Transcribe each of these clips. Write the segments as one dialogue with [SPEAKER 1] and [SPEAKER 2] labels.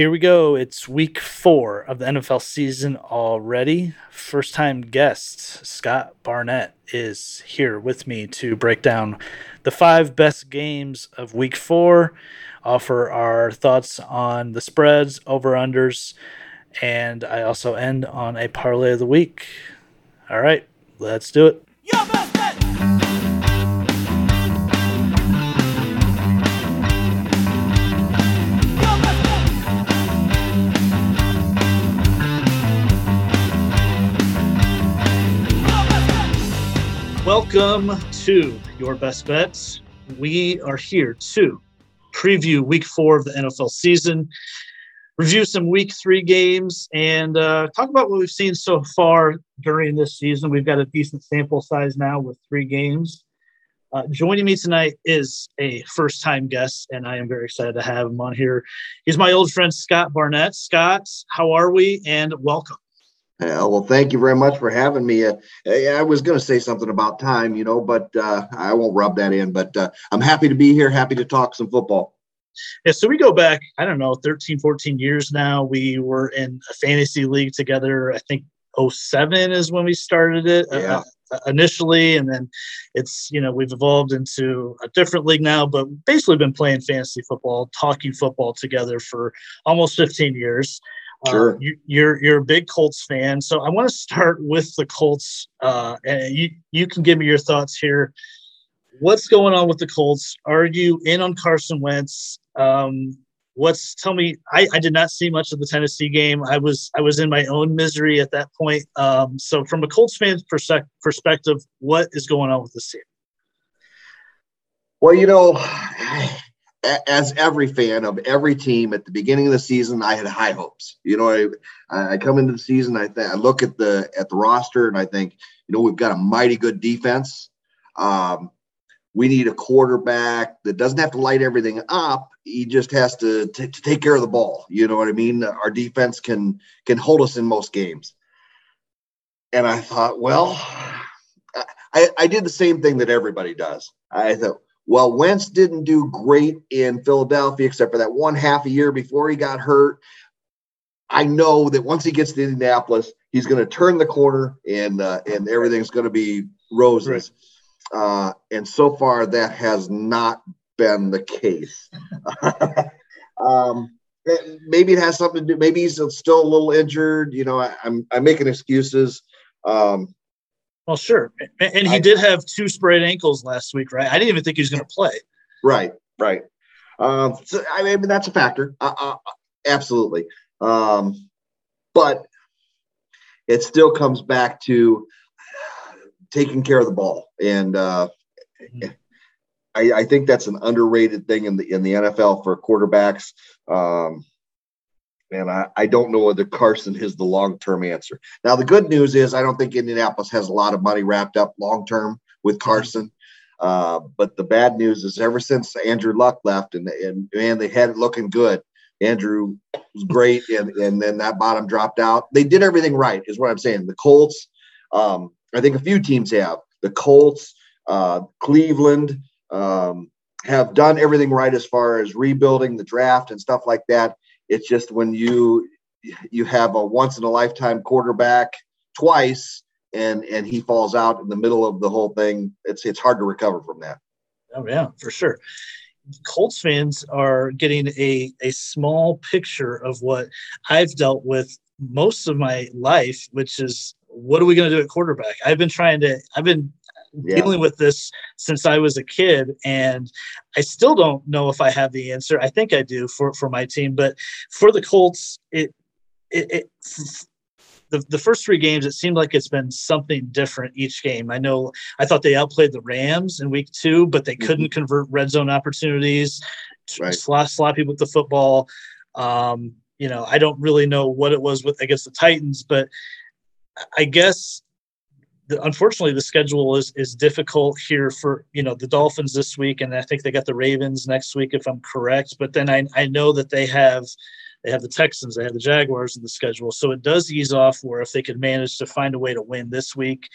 [SPEAKER 1] here we go. It's week four of the NFL season already. First time guest Scott Barnett is here with me to break down the five best games of week four, offer our thoughts on the spreads, over unders, and I also end on a parlay of the week. All right, let's do it. Welcome to Your Best Bets. We are here to preview week four of the NFL season, review some week three games, and uh, talk about what we've seen so far during this season. We've got a decent sample size now with three games. Uh, joining me tonight is a first time guest, and I am very excited to have him on here. He's my old friend, Scott Barnett. Scott, how are we? And welcome.
[SPEAKER 2] Yeah, well, thank you very much for having me. Uh, I was going to say something about time, you know, but uh, I won't rub that in. But uh, I'm happy to be here, happy to talk some football.
[SPEAKER 1] Yeah, so we go back, I don't know, 13, 14 years now. We were in a fantasy league together. I think 07 is when we started it uh, yeah. uh, initially. And then it's, you know, we've evolved into a different league now, but basically been playing fantasy football, talking football together for almost 15 years.
[SPEAKER 2] Uh, sure. Uh,
[SPEAKER 1] you, are you're, you're a big Colts fan, so I want to start with the Colts. Uh, and you you can give me your thoughts here. What's going on with the Colts? Are you in on Carson Wentz? Um, what's tell me? I, I did not see much of the Tennessee game. I was I was in my own misery at that point. Um, so from a Colts fan's perspective, what is going on with this team?
[SPEAKER 2] Well, you know as every fan of every team at the beginning of the season, I had high hopes. You know, I, I come into the season, I th- I look at the at the roster, and I think, you know, we've got a mighty good defense. Um, we need a quarterback that doesn't have to light everything up. He just has to, t- to take care of the ball. You know what I mean? Our defense can can hold us in most games. And I thought, well, I, I did the same thing that everybody does. I thought, well, Wentz didn't do great in Philadelphia except for that one half a year before he got hurt. I know that once he gets to Indianapolis, he's going to turn the corner and uh, and everything's going to be roses. Uh, and so far, that has not been the case. um, maybe it has something to do. Maybe he's still a little injured. You know, I, am I'm, I'm making excuses. Um,
[SPEAKER 1] well, sure. And, and he I, did have two sprayed ankles last week, right? I didn't even think he was going to play.
[SPEAKER 2] Right, right. Um, so, I mean, that's a factor. Uh, uh, absolutely. Um, but it still comes back to taking care of the ball. And uh, mm-hmm. I, I, think that's an underrated thing in the in the NFL for quarterbacks. Um, and I, I don't know whether Carson is the long term answer. Now, the good news is I don't think Indianapolis has a lot of money wrapped up long term with Carson. Uh, but the bad news is ever since Andrew Luck left and, and man, they had it looking good. Andrew was great, and, and then that bottom dropped out. They did everything right, is what I'm saying. The Colts, um, I think a few teams have. The Colts, uh, Cleveland, um, have done everything right as far as rebuilding the draft and stuff like that. It's just when you you have a once in a lifetime quarterback twice and and he falls out in the middle of the whole thing, it's it's hard to recover from that.
[SPEAKER 1] Oh yeah, for sure. Colts fans are getting a a small picture of what I've dealt with most of my life, which is what are we going to do at quarterback? I've been trying to I've been yeah. dealing with this since I was a kid, and I still don't know if I have the answer. I think I do for for my team, but for the Colts, it it, it the, the first three games, it seemed like it's been something different each game. I know I thought they outplayed the Rams in week two, but they couldn't mm-hmm. convert red zone opportunities, right. people with the football. Um, you know, I don't really know what it was with against the Titans, but I guess unfortunately the schedule is is difficult here for you know the Dolphins this week, and I think they got the Ravens next week if I'm correct. But then I I know that they have they have the Texans, they have the Jaguars in the schedule, so it does ease off. Where if they could manage to find a way to win this week,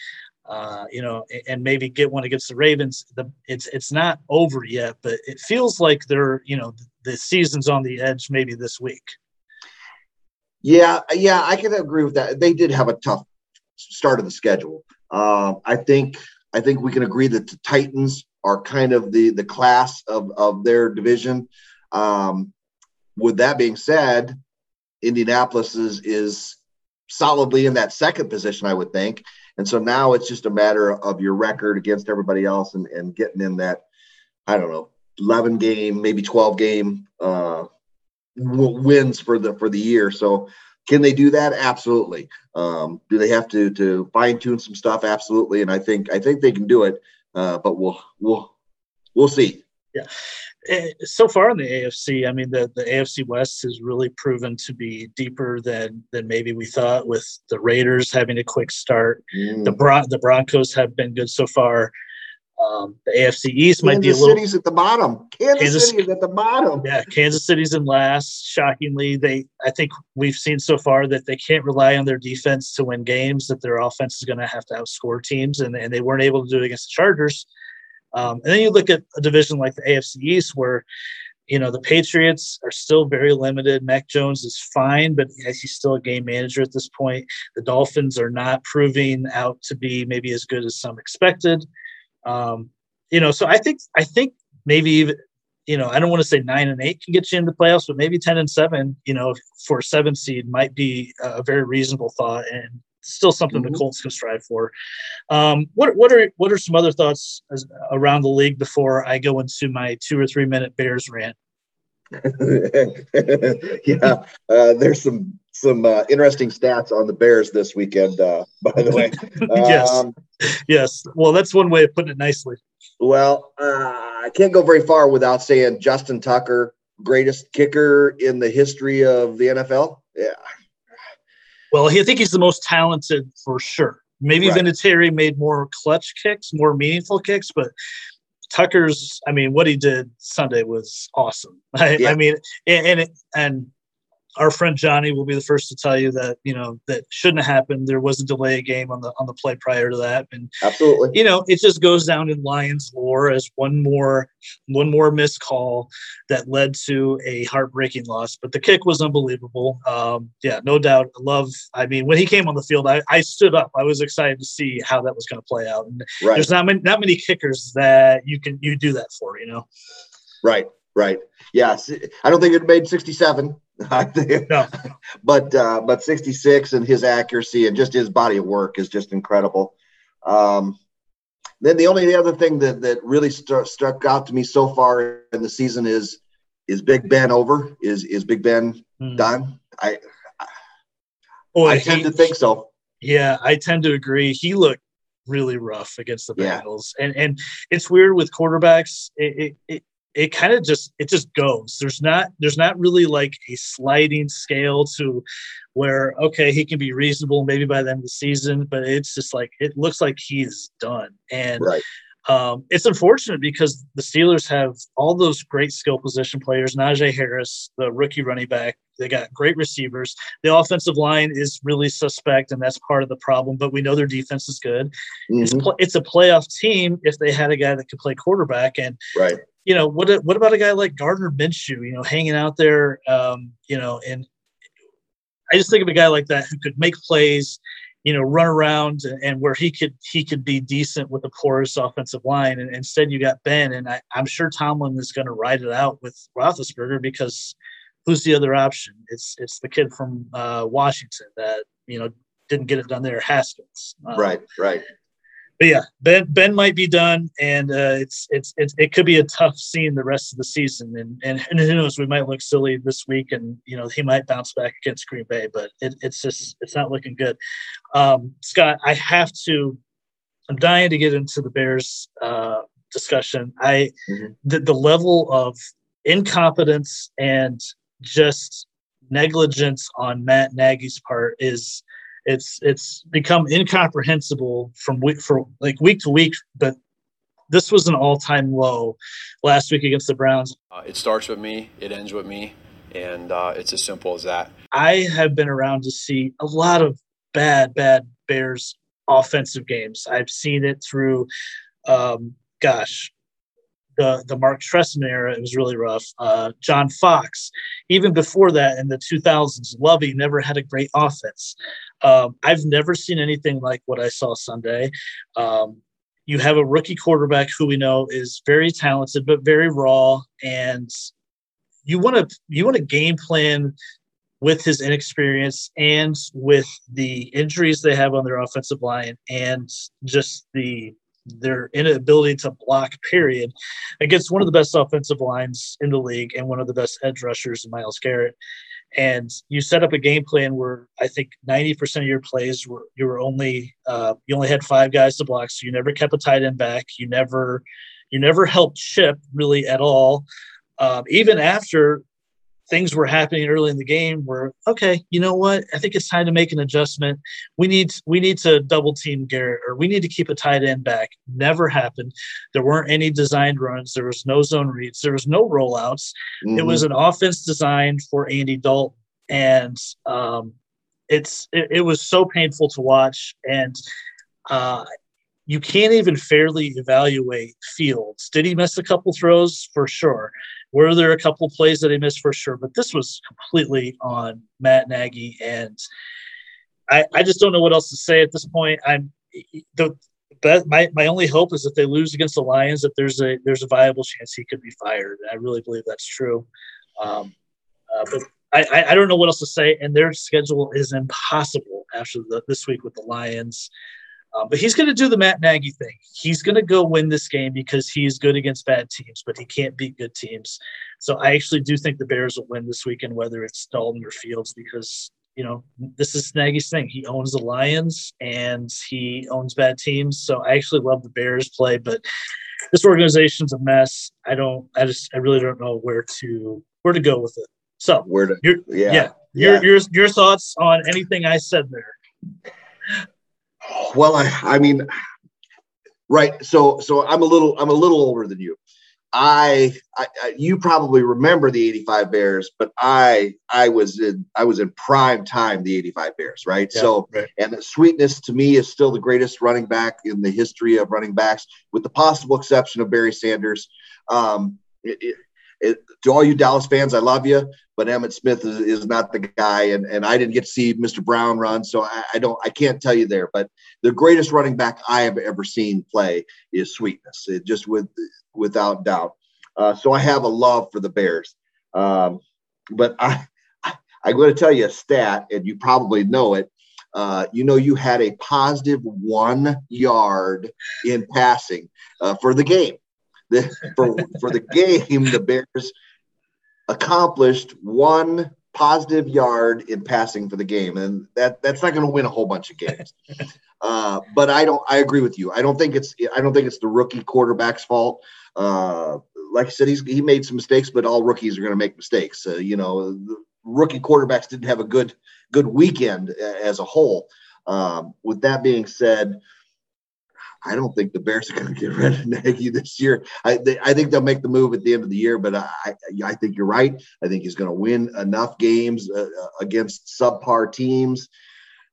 [SPEAKER 1] uh, you know, and maybe get one against the Ravens, the, it's it's not over yet, but it feels like they're you know the season's on the edge maybe this week.
[SPEAKER 2] Yeah, yeah, I can agree with that. They did have a tough start of the schedule. Uh, I think I think we can agree that the Titans are kind of the the class of of their division. Um, with that being said, Indianapolis is is solidly in that second position, I would think. And so now it's just a matter of your record against everybody else and, and getting in that, I don't know, 11 game, maybe 12 game uh, wins for the for the year. So can they do that? Absolutely. Um, do they have to to fine tune some stuff? Absolutely. And I think I think they can do it. Uh, but we'll we'll we'll see.
[SPEAKER 1] Yeah. Eh, so far in the AFC, I mean, the, the AFC West has really proven to be deeper than than maybe we thought. With the Raiders having a quick start, mm. the Bron- the Broncos have been good so far. Um, the AFC East Kansas might be a little.
[SPEAKER 2] City's at the bottom. Kansas, Kansas City is at the bottom.
[SPEAKER 1] Yeah, Kansas City's in last. Shockingly, they I think we've seen so far that they can't rely on their defense to win games. That their offense is going to have to outscore teams, and, and they weren't able to do it against the Chargers. Um, and then you look at a division like the AFC East, where you know the Patriots are still very limited. Mac Jones is fine, but he's still a game manager at this point. The Dolphins are not proving out to be maybe as good as some expected. Um, you know, so I think I think maybe even you know I don't want to say nine and eight can get you into playoffs, but maybe ten and seven, you know, for a seven seed might be a very reasonable thought and still something mm-hmm. the Colts can strive for. Um, what what are what are some other thoughts as, around the league before I go into my two or three minute Bears rant?
[SPEAKER 2] yeah, uh, there's some some uh, interesting stats on the Bears this weekend. Uh, by the way,
[SPEAKER 1] yes, um, yes. Well, that's one way of putting it nicely.
[SPEAKER 2] Well, uh, I can't go very far without saying Justin Tucker, greatest kicker in the history of the NFL. Yeah.
[SPEAKER 1] Well, I think he's the most talented for sure. Maybe right. Vinatieri made more clutch kicks, more meaningful kicks, but Tucker's, I mean, what he did Sunday was awesome. I, yeah. I mean, and, and, and our friend Johnny will be the first to tell you that you know that shouldn't have happened. There was a delay game on the on the play prior to that, and
[SPEAKER 2] absolutely,
[SPEAKER 1] you know, it just goes down in Lions lore as one more one more missed call that led to a heartbreaking loss. But the kick was unbelievable. Um, yeah, no doubt. Love. I mean, when he came on the field, I, I stood up. I was excited to see how that was going to play out. And right. there's not many not many kickers that you can you do that for. You know.
[SPEAKER 2] Right. Right. Yes. I don't think it made 67 I think, no. but uh, but 66 and his accuracy and just his body of work is just incredible. Um, then the only other thing that that really st- struck out to me so far in the season is is Big Ben over? Is is Big Ben mm. done? I Boy, I tend he, to think so.
[SPEAKER 1] Yeah, I tend to agree. He looked really rough against the Bengals, yeah. and and it's weird with quarterbacks. It, it, it kind of just it just goes. There's not there's not really like a sliding scale to where okay he can be reasonable maybe by the end of the season but it's just like it looks like he's done. And right. um, it's unfortunate because the Steelers have all those great skill position players Najee Harris the rookie running back. They got great receivers. The offensive line is really suspect and that's part of the problem but we know their defense is good. Mm-hmm. it's, it's a playoff team if they had a guy that could play quarterback and
[SPEAKER 2] right
[SPEAKER 1] you know, what what about a guy like Gardner Minshew? You know, hanging out there, um, you know, and I just think of a guy like that who could make plays, you know, run around and where he could he could be decent with a porous offensive line. And instead, you got Ben, and I, am sure Tomlin is going to ride it out with Roethlisberger because who's the other option? It's it's the kid from uh, Washington that you know didn't get it done there, Haskins.
[SPEAKER 2] Um, right, right
[SPEAKER 1] but yeah, Ben Ben might be done, and uh, it's, it's it's it could be a tough scene the rest of the season, and, and and who knows, we might look silly this week, and you know he might bounce back against Green Bay, but it, it's just it's not looking good. Um, Scott, I have to, I'm dying to get into the Bears uh, discussion. I mm-hmm. the, the level of incompetence and just negligence on Matt Nagy's part is it's it's become incomprehensible from week for like week to week but this was an all-time low last week against the browns.
[SPEAKER 3] Uh, it starts with me it ends with me and uh, it's as simple as that.
[SPEAKER 1] I have been around to see a lot of bad bad bears offensive games. I've seen it through um, gosh the the Marc Trestman era, it was really rough. Uh, John Fox, even before that in the 2000s, Lovie never had a great offense. Um, I've never seen anything like what I saw Sunday. Um, you have a rookie quarterback who we know is very talented but very raw, and you want to you want to game plan with his inexperience and with the injuries they have on their offensive line and just the their inability to block period against one of the best offensive lines in the league and one of the best edge rushers Myles Garrett. And you set up a game plan where I think 90% of your plays were you were only uh, you only had five guys to block so you never kept a tight end back. You never you never helped chip really at all. Um, even after things were happening early in the game where okay you know what? I think it's time to make an adjustment. We need we need to double team garrett or we need to keep a tight end back. Never happened. There weren't any designed runs. There was no zone reads. There was no rollouts. Mm-hmm. it was an offense designed for andy dalton. And um, it's it, it, was so painful to watch. And uh, you can't even fairly evaluate fields. Did he miss a couple throws? For sure were there a couple plays that he missed for sure? But this was completely on Matt Nagy, and I, I just don't know what else to say at this point. I'm the but my, my only hope is if they lose against the Lions, that there's a there's a viable chance he could be fired. I really believe that's true. Um, uh, but I, I don't know what else to say. And their schedule is impossible after the, this week with the Lions. Um, but he's going to do the Matt Nagy thing. He's going to go win this game because he's good against bad teams, but he can't beat good teams. So I actually do think the Bears will win this weekend, whether it's Dalton or Fields, because you know this is Nagy's thing. He owns the Lions and he owns bad teams. So I actually love the Bears play, but this organization's a mess. I don't. I just. I really don't know where to where to go with it. So
[SPEAKER 2] where to?
[SPEAKER 1] Yeah. yeah. Your, your your thoughts on anything I said there?
[SPEAKER 2] Well, I, I mean, right. So, so I'm a little, I'm a little older than you. I, I, you probably remember the 85 Bears, but I, I was in, I was in prime time, the 85 Bears, right? Yeah, so, right. and the sweetness to me is still the greatest running back in the history of running backs, with the possible exception of Barry Sanders. Um, it, it, it, to all you Dallas fans, I love you, but Emmitt Smith is, is not the guy, and and I didn't get to see Mr. Brown run, so I, I, don't, I can't tell you there. But the greatest running back I have ever seen play is Sweetness, it just with without doubt. Uh, so I have a love for the Bears, um, but I, I I'm going to tell you a stat, and you probably know it. Uh, you know, you had a positive one yard in passing uh, for the game the, for for the game, the Bears accomplished one positive yard in passing for the game, and that that's not going to win a whole bunch of games. Uh, but I don't. I agree with you. I don't think it's. I don't think it's the rookie quarterback's fault. Uh, like I said, he's he made some mistakes, but all rookies are going to make mistakes. Uh, you know, the rookie quarterbacks didn't have a good good weekend as a whole. Um, with that being said, I don't think the Bears are going to get rid of Nagy this year. I, they, I think they'll make the move at the end of the year, but I, I think you're right. I think he's going to win enough games uh, uh, against subpar teams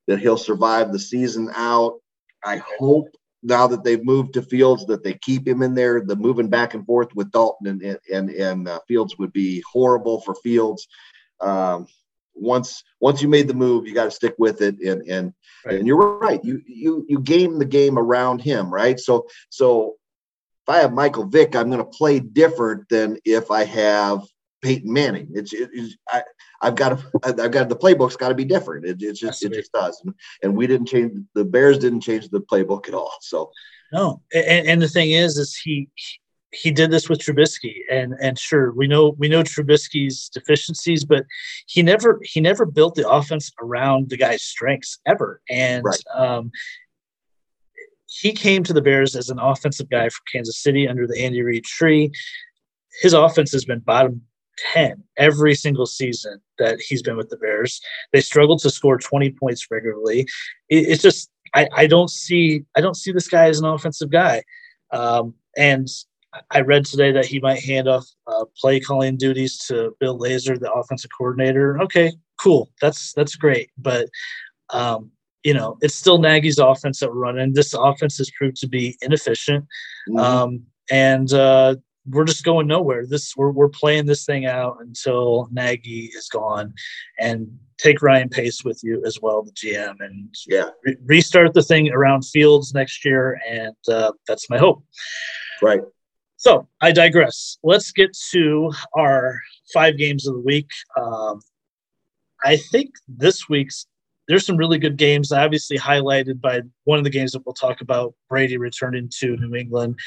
[SPEAKER 2] that he'll survive the season out. I hope now that they've moved to Fields that they keep him in there. The moving back and forth with Dalton and and and uh, Fields would be horrible for Fields. Um, once once you made the move, you got to stick with it. And and right. and you're right. You you you game the game around him, right? So so if I have Michael Vick, I'm going to play different than if I have Peyton Manning. It's, it's I, I've got to, I've got the playbook's got to be different. It, it's just it just does, and, and we didn't change the Bears didn't change the playbook at all. So
[SPEAKER 1] no, and, and the thing is, is he he did this with Trubisky, and and sure we know we know Trubisky's deficiencies, but he never he never built the offense around the guy's strengths ever, and right. um, he came to the Bears as an offensive guy from Kansas City under the Andy Reid tree. His offense has been bottom 10 every single season that he's been with the Bears. They struggled to score 20 points regularly. It, it's just I, I don't see I don't see this guy as an offensive guy. Um, and I read today that he might hand off uh, play calling duties to Bill Lazor, the offensive coordinator. Okay, cool. That's that's great. But um, you know, it's still Nagy's offense that we're running. This offense has proved to be inefficient. Mm-hmm. Um, and uh, we're just going nowhere. This we're we're playing this thing out until Nagy is gone, and take Ryan Pace with you as well, the GM, and
[SPEAKER 2] yeah,
[SPEAKER 1] re- restart the thing around Fields next year, and uh, that's my hope.
[SPEAKER 2] Right.
[SPEAKER 1] So I digress. Let's get to our five games of the week. Um, I think this week's there's some really good games, obviously highlighted by one of the games that we'll talk about. Brady returning to New England.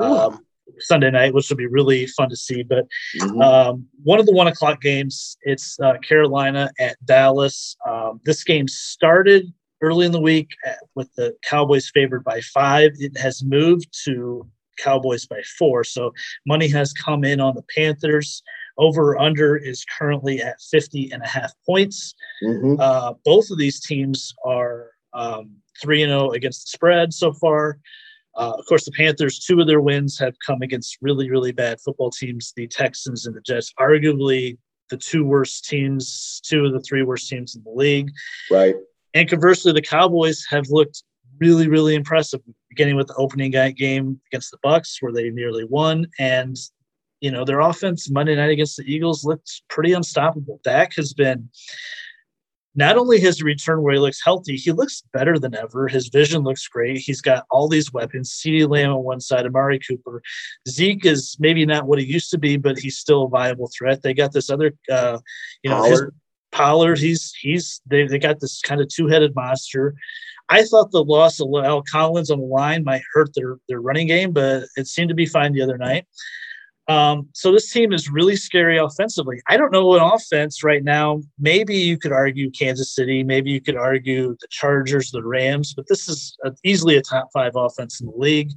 [SPEAKER 1] Um, Sunday night, which will be really fun to see. But mm-hmm. um, one of the one o'clock games, it's uh, Carolina at Dallas. Um, this game started early in the week at, with the Cowboys favored by five. It has moved to Cowboys by four. So money has come in on the Panthers. Over under is currently at 50 and a half points. Mm-hmm. Uh, both of these teams are um, 3 and 0 against the spread so far. Uh, of course, the Panthers, two of their wins have come against really, really bad football teams the Texans and the Jets, arguably the two worst teams, two of the three worst teams in the league.
[SPEAKER 2] Right.
[SPEAKER 1] And conversely, the Cowboys have looked really, really impressive, beginning with the opening game against the Bucs, where they nearly won. And, you know, their offense Monday night against the Eagles looked pretty unstoppable. Dak has been not only his return where he looks healthy, he looks better than ever. His vision looks great. He's got all these weapons. CeeDee Lamb on one side, Amari Cooper. Zeke is maybe not what he used to be, but he's still a viable threat. They got this other, uh, you know. His, Pollard. He's he's they they got this kind of two headed monster. I thought the loss of La'el Collins on the line might hurt their their running game, but it seemed to be fine the other night. Um, so this team is really scary offensively. I don't know what offense right now. Maybe you could argue Kansas City. Maybe you could argue the Chargers, the Rams. But this is a, easily a top five offense in the league.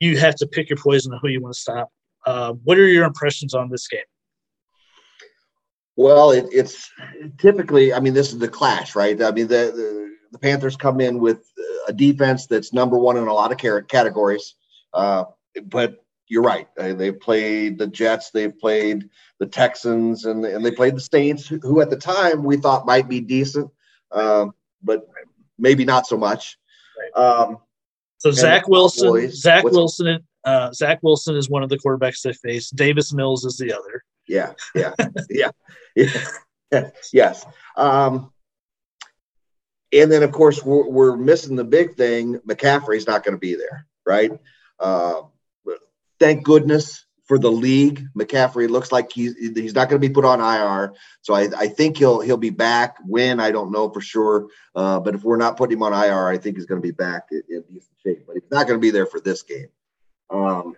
[SPEAKER 1] You have to pick your poison on who you want to stop. Uh, what are your impressions on this game?
[SPEAKER 2] Well, it, it's typically. I mean, this is the clash, right? I mean, the, the, the Panthers come in with a defense that's number one in a lot of categories, uh, but you're right. They've played the Jets, they've played the Texans, and, and they played the Saints, who at the time we thought might be decent, um, but maybe not so much.
[SPEAKER 1] Um, so Zach Wilson, Zach Wilson, uh, Zach Wilson is one of the quarterbacks they face. Davis Mills is the other.
[SPEAKER 2] Yeah, yeah, yeah, yes. Um, and then of course we're, we're missing the big thing. McCaffrey's not going to be there, right? Uh, thank goodness for the league. McCaffrey looks like he's he's not going to be put on IR, so I, I think he'll he'll be back. When I don't know for sure, uh, but if we're not putting him on IR, I think he's going to be back in, in decent shape. But he's not going to be there for this game. Um,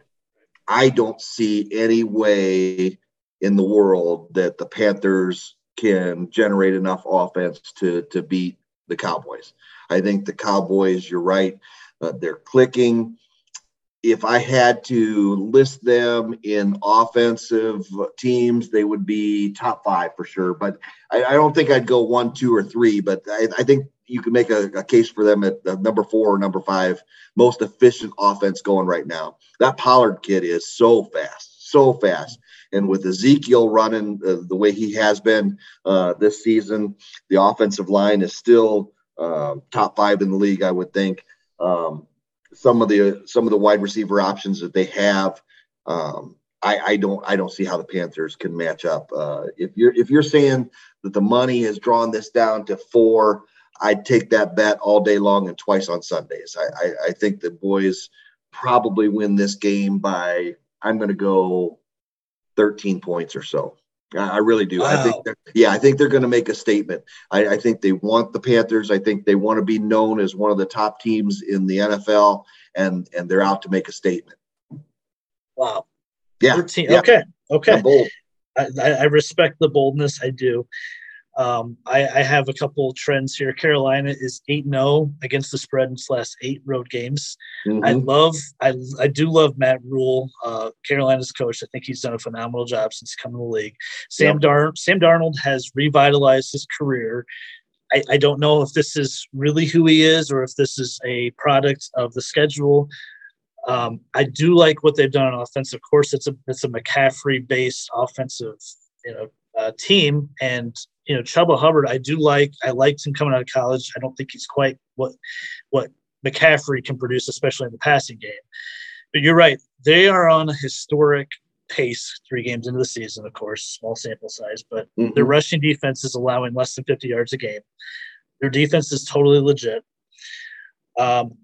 [SPEAKER 2] I don't see any way in the world that the Panthers can generate enough offense to to beat the Cowboys. I think the Cowboys. You're right. Uh, they're clicking if I had to list them in offensive teams, they would be top five for sure. But I, I don't think I'd go one, two, or three. But I, I think you can make a, a, case for them at number four or number five, most efficient offense going right now. That Pollard kid is so fast, so fast. And with Ezekiel running uh, the way he has been uh, this season, the offensive line is still uh, top five in the league, I would think. Um, some of the some of the wide receiver options that they have. Um, I, I don't I don't see how the Panthers can match up. Uh, if you're if you're saying that the money has drawn this down to four, I'd take that bet all day long and twice on Sundays. I, I, I think the boys probably win this game by I'm going to go 13 points or so. I really do. Wow. I think, yeah, I think they're going to make a statement. I, I, think they want the Panthers. I think they want to be known as one of the top teams in the NFL, and and they're out to make a statement.
[SPEAKER 1] Wow.
[SPEAKER 2] Yeah.
[SPEAKER 1] 13. yeah. Okay. Okay. I, I, respect the boldness. I do. Um, I, I, have a couple trends here. Carolina is 8 0 against the spread in its last eight road games. Mm-hmm. I love, I, I do love Matt Rhule, uh, Carolina's coach. I think he's done a phenomenal job since coming to the league. Sam, yep. Sam Darnold has revitalized his career. I, I don't know if this is really who he is or if this is a product of the schedule. Um, I do like what they've done on offense. Of course, it's a it's a McCaffrey based offensive, you know, uh, team, and you know, Chuba Hubbard, I do like. I liked him coming out of college. I don't think he's quite what what McCaffrey can produce, especially in the passing game. But you're right. They are on a historic pace three games into the season, of course, small sample size, but
[SPEAKER 2] Mhm.
[SPEAKER 1] their rushing defense is allowing less than 50 yards a game. Their defense is totally legit. Um,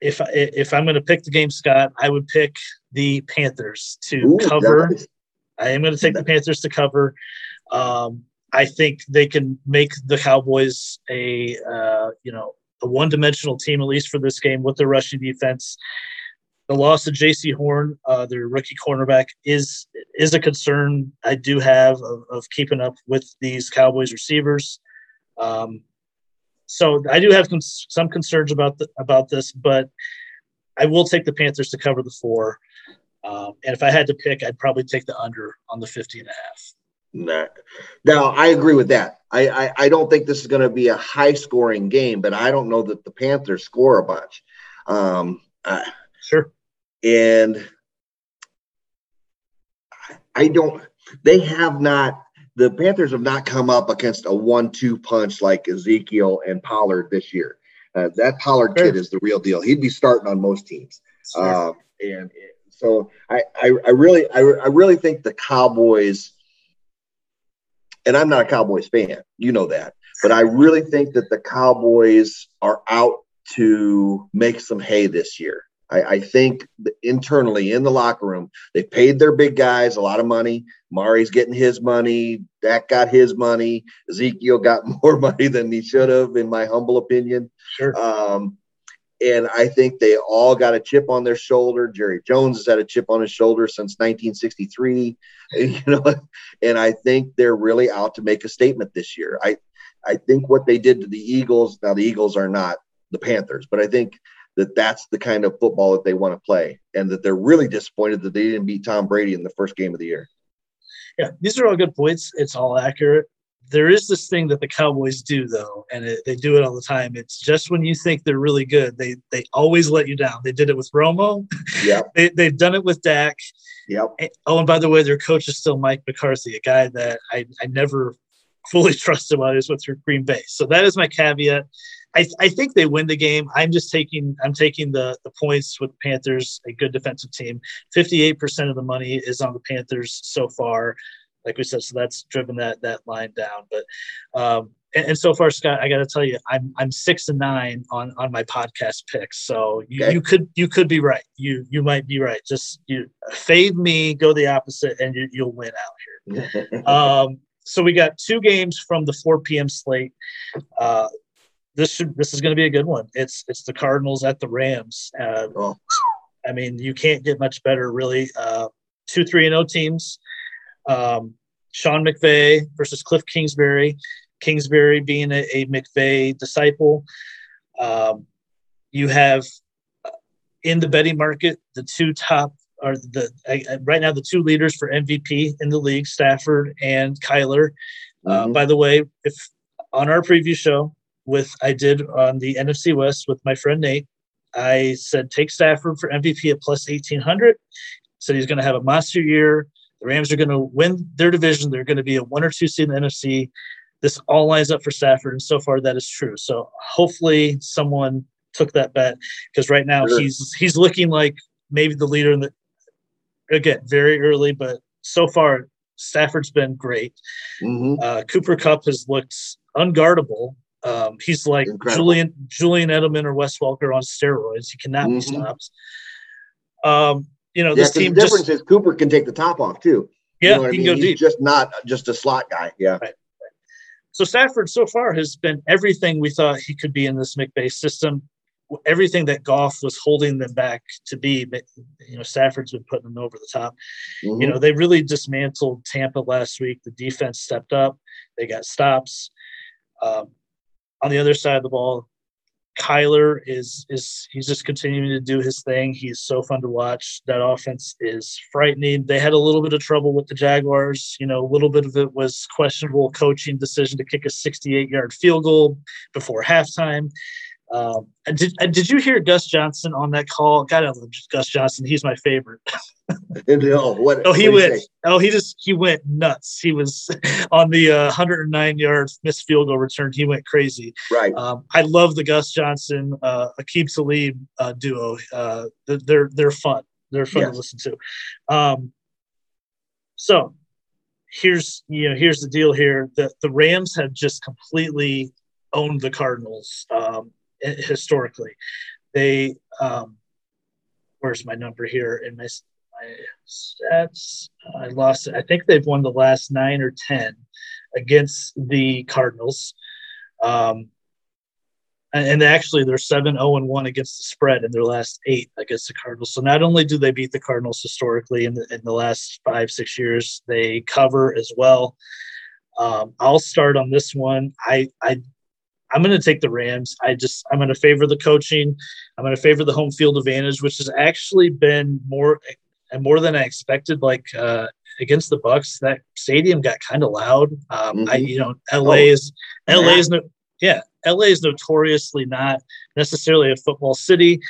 [SPEAKER 1] if I- if I'm going to pick the game, Scott, I would pick the Panthers to
[SPEAKER 2] Ooh,
[SPEAKER 1] cover.
[SPEAKER 2] nice.
[SPEAKER 1] I am going to take the Panthers to cover. Um, I think they can make the Cowboys a uh, you know a one-dimensional team at least for this game with their rushing defense. The loss of Jaycee Horn, uh, their rookie cornerback, is is a concern I do have of, of keeping up with these Cowboys receivers. Um, so I do have cons- some concerns about the, about this, but I will take the Panthers to cover the four. Um, and if I had to pick, I'd probably take the under on the 50 and a half.
[SPEAKER 2] Nah. Now I agree with that. I, I, I don't think this is going to be a high scoring game, but I don't know that the Panthers score a bunch. Um, I,
[SPEAKER 1] Sure.
[SPEAKER 2] and I don't. They have not. The Panthers have not come up against a one-two punch like Ezekiel and Pollard this year. Uh, that Pollard
[SPEAKER 1] Sure.
[SPEAKER 2] kid is the real deal. He'd be starting on most teams.
[SPEAKER 1] Sure.
[SPEAKER 2] Um, and so I, I, I really, I, I really think the Cowboys, and I'm not a Cowboys fan, you know that, but I really think that the Cowboys are out to make some hay this year. I, I think internally in the locker room, they paid their big guys a lot of money. Mari's getting his money. Dak got his money. Ezekiel got more money than he should have, in my humble opinion.
[SPEAKER 1] sure.
[SPEAKER 2] Um, and I think they all got a chip on their shoulder. Jerry Jones has had a chip on his shoulder since 1963, you know, and I think they're really out to make a statement this year. I, I think what they did to the Eagles. Now the Eagles are not the Panthers, but I think that that's the kind of football that they want to play, and that they're really disappointed that they didn't beat Tom Brady in the first game of the year.
[SPEAKER 1] Yeah, these are all good points. It's all accurate. There is this thing that the Cowboys do, though, and it, they do it all the time. It's just when you think they're really good, they they always let you down. They did it with Romo.
[SPEAKER 2] Yeah.
[SPEAKER 1] They, they've done it with Dak.
[SPEAKER 2] yep.
[SPEAKER 1] And- Oh, and by the way, their coach is still Mike McCarthy, a guy that I, I never fully trusted while he was with Green Bay. So that is my caveat. I, I think they win the game. I'm just taking I'm taking the the points with the Panthers, a good defensive team. 58% of the money is on the Panthers so far. Like we said, so that's driven that that line down. But um, and, and so far, Scott, I got to tell you, I'm I'm six and nine on on my podcast picks. So you,
[SPEAKER 2] Okay.
[SPEAKER 1] you could you could be right. You you might be right. Just you fade me, go the opposite, and you, you'll win out here. Um, so we got two games from the 4 p.m. slate. Uh, this should this is going to be a good one. It's it's the Cardinals at the Rams. Uh,
[SPEAKER 2] Oh.
[SPEAKER 1] I mean, you can't get much better, really. Uh, two three and zero teams. Um, Sean McVay versus Cliff Kingsbury. Kingsbury being a, a McVay disciple. Um, you have uh, in the betting market the two top are the uh, right now the two leaders for MVP in the league, Stafford and Kyler. Uh,
[SPEAKER 2] Mhm.
[SPEAKER 1] by the way, if on our preview show with I did on the NFC West with my friend Nate, I said take Stafford for MVP at plus eighteen hundred. Said he's going to have a monster year. The Rams are going to win their division. They're going to be a one or two seed in the NFC. This all lines up for Stafford, and so far that is true. So hopefully someone took that bet because right now
[SPEAKER 2] Sure.
[SPEAKER 1] he's he's looking like maybe the leader in the again very early, but so far Stafford's been great.
[SPEAKER 2] Mhm.
[SPEAKER 1] Uh, Cooper Kupp has looked unguardable. Um, he's like
[SPEAKER 2] Incredible.
[SPEAKER 1] Julian Julian Edelman or Wes Welker on steroids. He cannot be
[SPEAKER 2] Mhm.
[SPEAKER 1] stopped. Um, you know
[SPEAKER 2] Yeah,
[SPEAKER 1] this
[SPEAKER 2] 'cause the
[SPEAKER 1] team
[SPEAKER 2] difference
[SPEAKER 1] just
[SPEAKER 2] is Cooper can take the top off too.
[SPEAKER 1] yeah
[SPEAKER 2] you know
[SPEAKER 1] he
[SPEAKER 2] I
[SPEAKER 1] can
[SPEAKER 2] mean?
[SPEAKER 1] go
[SPEAKER 2] He's
[SPEAKER 1] deep.
[SPEAKER 2] just not just a slot guy. Yeah.
[SPEAKER 1] So Stafford so far has been everything we thought he could be in this McVay system. Everything that Goff was holding them back to be, you know, Stafford's been putting them over the top.
[SPEAKER 2] Mhm.
[SPEAKER 1] You know, they really dismantled Tampa last week. The defense stepped up. They got stops. Um, on the other side of the ball, Kyler is is he's just continuing to do his thing. He's so fun to watch. That offense is frightening. They had a little bit of trouble with the Jaguars. You know, a little bit of it was questionable coaching decision to kick a 68 yard field goal before halftime. Um, and did and did you hear Gus Johnson on that call? God, I love Gus Johnson. He's my favorite.
[SPEAKER 2] Oh, what,
[SPEAKER 1] Oh, he went. Oh, he just he went nuts. He was on the uh, 109 yard missed field goal return. He went crazy.
[SPEAKER 2] Right.
[SPEAKER 1] Um, I love the Gus Johnson, uh, Aqib Talib uh, duo. Uh, they're- they're fun. they're fun yes. to listen to. Um, so here's you know here's the deal here the the Rams have just completely owned the Cardinals um, historically. They um, where's my number here in my my stats? I lost it. I think they've won the last nine or ten against the Cardinals. Um, and actually they're 7 0 and 1 against the spread in their last eight against the Cardinals. So not only do they beat the Cardinals historically in the, in the last five, six years, they cover as well. Um, I'll start on this one. I, I, I'm going to take the Rams. I just, I'm going to favor the coaching. I'm going to favor the home field advantage, which has actually been more and more than I expected. Like uh, against the Bucs, that stadium got kind of loud. Um, mm-hmm. I, you know, LA oh, is LA yeah. is no, yeah, LA is notoriously not necessarily a football city.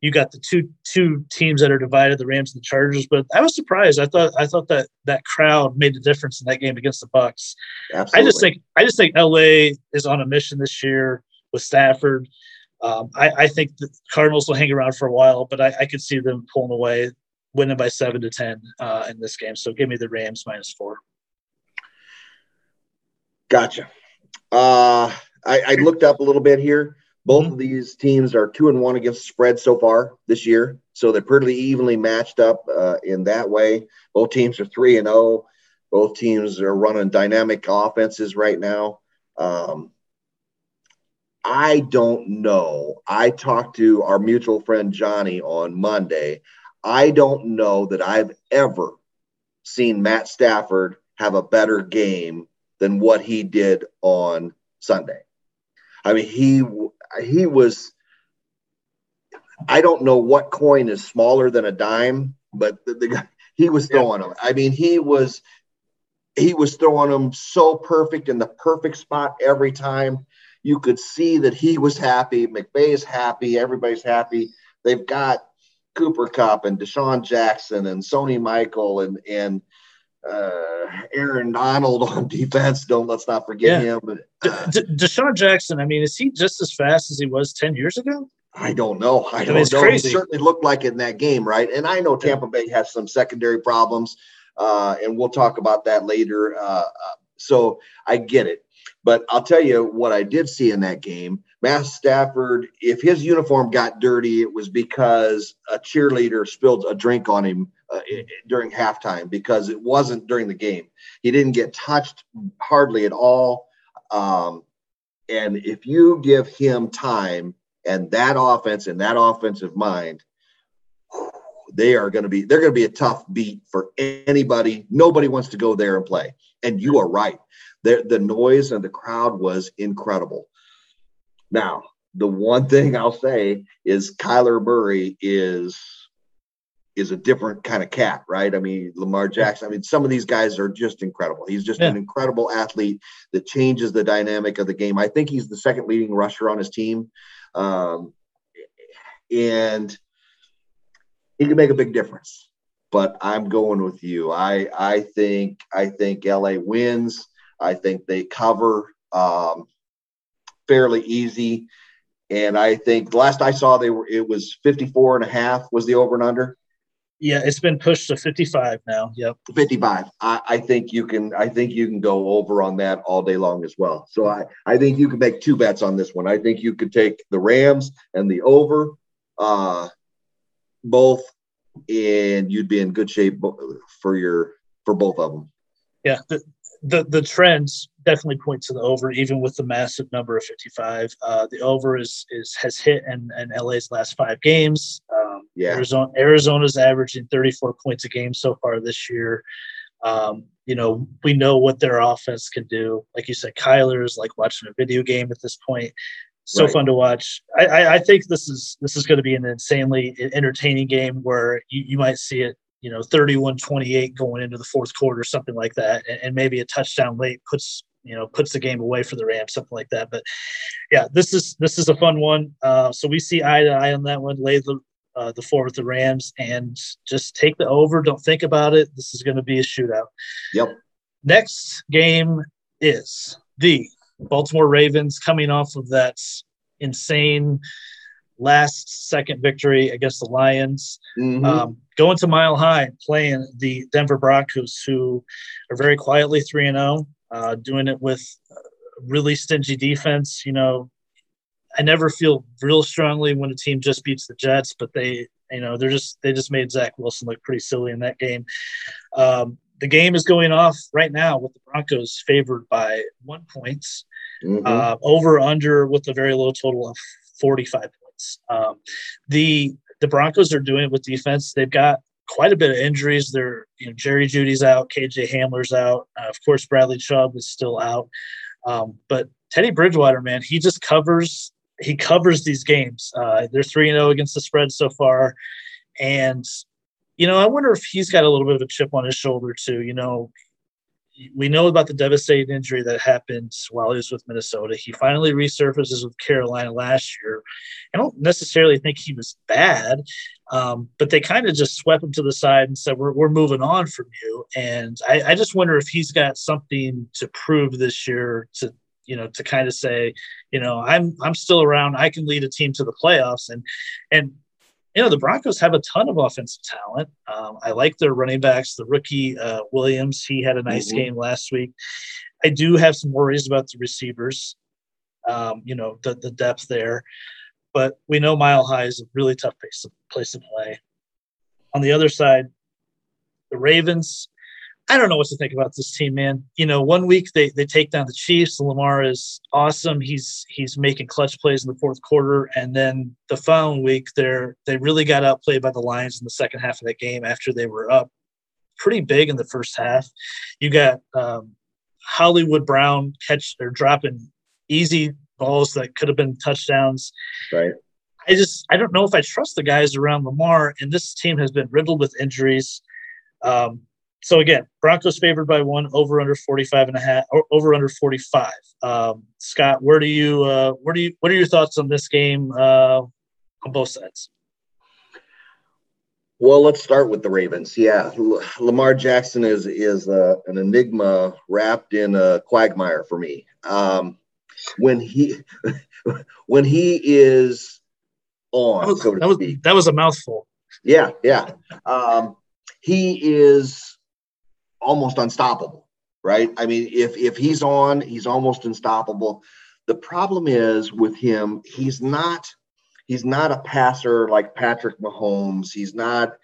[SPEAKER 1] You got the two two teams that are divided, the Rams and the Chargers. But I was surprised. I thought I thought that that crowd made a difference in that game against the Bucs. Absolutely. I just think I just think LA is on a mission this year with Stafford. Um, I, I, think the Cardinals will hang around for a while, but I, I could see them pulling away, winning by seven to ten uh, in this game. So give me the Rams minus four.
[SPEAKER 2] Gotcha. Uh, I, I looked up a little bit here. Both mm-hmm. of these teams are two and one against spread so far this year, so they're pretty evenly matched up uh, in that way. Both teams are three and zero. Oh. Both teams are running dynamic offenses right now. Um, I don't know. I talked to our mutual friend Johnny on Monday. I don't know that I've ever seen Matt Stafford have a better game than what he did on Sunday. I mean, he he was. I don't know what coin is smaller than a dime, but the, the guy he was throwing yeah. them. I mean, he was he was throwing them so perfect in the perfect spot every time. You could see that he was happy. McVay is happy. Everybody's happy. They've got Cooper Kupp and DeSean Jackson and Sony Michel and and uh, Aaron Donald on defense. Don't let's not forget yeah. him. But,
[SPEAKER 1] uh, De- De- DeSean Jackson. I mean, is he just as fast as he was ten years ago?
[SPEAKER 2] I don't know. I, don't know. Crazy. He certainly looked like it in that game, right? And I know Tampa Bay has some secondary problems, uh, and we'll talk about that later. Uh, uh, so I get it. But I'll tell you what I did see in that game. Matt Stafford, if his uniform got dirty, it was because a cheerleader spilled a drink on him uh, during halftime because it wasn't during the game. He didn't get touched hardly at all. Um, and if you give him time and that offense and that offensive mind, they are going to be they're going to be a tough beat for anybody. Nobody wants to go there and play. And you are right. The, the noise and the crowd was incredible. Now, the one thing I'll say is Kyler Murray is is a different kind of cat, right? I mean, Lamar Jackson. I mean, some of these guys are just incredible. He's just yeah. an incredible athlete that changes the dynamic of the game. I think he's the second leading rusher on his team, um, and he can make a big difference. But I'm going with you. I I think I think LA wins. I think they cover um, fairly easy. And I think last I saw, they were it was 54 and a half was the over and under.
[SPEAKER 1] Yeah, it's been pushed to 55 now. Yep.
[SPEAKER 2] 55. I, I think you can I think you can go over on that all day long as well. So I, I think you can make two bets on this one. I think you could take the Rams and the over uh both and you'd be in good shape for your for both of them.
[SPEAKER 1] Yeah, the the, trends definitely point to the over, even with the massive number of 55. Uh, the over is is has hit in, in LA's last five games. Um, yeah. Arizona Arizona's averaging 34 points a game so far this year. Um, you know, we know what their offense can do. Like you said, Kyler is like watching a video game at this point. So right. fun to watch. I, I, I, think this is this is going to be an insanely entertaining game where you, you might see it, you know, 31-28 going into the fourth quarter, something like that, and, and maybe a touchdown late puts you know puts the game away for the Rams, something like that. But yeah, this is this is a fun one. Uh, so we see eye to eye on that one. Lay the uh, the four with the Rams and just take the over. Don't think about it. This is going to be a shootout.
[SPEAKER 2] Yep.
[SPEAKER 1] Next game is the Baltimore Ravens coming off of that insane last second victory against the Lions.
[SPEAKER 2] Mhm.
[SPEAKER 1] Um, going to Mile High, playing the Denver Broncos, who are very quietly three and zero, uh, doing it with really stingy defense. You know, I never feel real strongly when a team just beats the Jets, but they, you know, they're just they just made Zach Wilson look pretty silly in that game. Um, the game is going off right now with the Broncos favored by one points,
[SPEAKER 2] Mhm.
[SPEAKER 1] uh, over under with a very low total of 45 Um, the the Broncos are doing it with defense. They've got quite a bit of injuries. They're you know Jerry Jeudy's out, KJ Hamler's out, uh, of course Bradley Chubb is still out, um, but Teddy Bridgewater, man, he just covers he covers these games. Uh, they're three and zero against the spread so far, and you know I wonder if he's got a little bit of a chip on his shoulder too. You know, we know about the devastating injury that happened while he was with Minnesota. He finally resurfaces with Carolina last year. I don't necessarily think he was bad, um, but they kind of just swept him to the side and said, "We're we're moving on from you." And I, I just wonder if he's got something to prove this year to you know to kind of say, you know, I'm I'm still around. I can lead a team to the playoffs, and and you know the Broncos have a ton of offensive talent. Um, I like their running backs. The rookie uh, Williams, he had a nice
[SPEAKER 2] Mhm.
[SPEAKER 1] game last week. I do have some worries about the receivers. Um, you know the the depth there, but we know Mile High is a really tough place to, place to play. On the other side, the Ravens. I don't know what to think about this team, man. You know, one week they they take down the Chiefs. Lamar is awesome. He's he's making clutch plays in the fourth quarter, and then the following week they're they really got outplayed by the Lions in the second half of that game after they were up pretty big in the first half. You got um, Hollywood Brown catch or dropping easy balls that could have been touchdowns.
[SPEAKER 2] Right.
[SPEAKER 1] I just I don't know if I trust the guys around Lamar, and this team has been riddled with injuries. Um, so again, Broncos favored by one, over under 45 and a half, or over under 45. Um, Scott, where do you uh, where do you what are your thoughts on this game uh, on both sides?
[SPEAKER 2] Well, let's start with the Ravens. Yeah, L- Lamar Jackson is is uh, an enigma wrapped in a quagmire for me. Um, when he when he is on,
[SPEAKER 1] That was,
[SPEAKER 2] so
[SPEAKER 1] that was, that was a mouthful.
[SPEAKER 2] Yeah, yeah. Um, he is almost unstoppable, right? I mean, if if he's on, he's almost unstoppable. The problem is with him, he's not he's not a passer like Patrick Mahomes. He's not.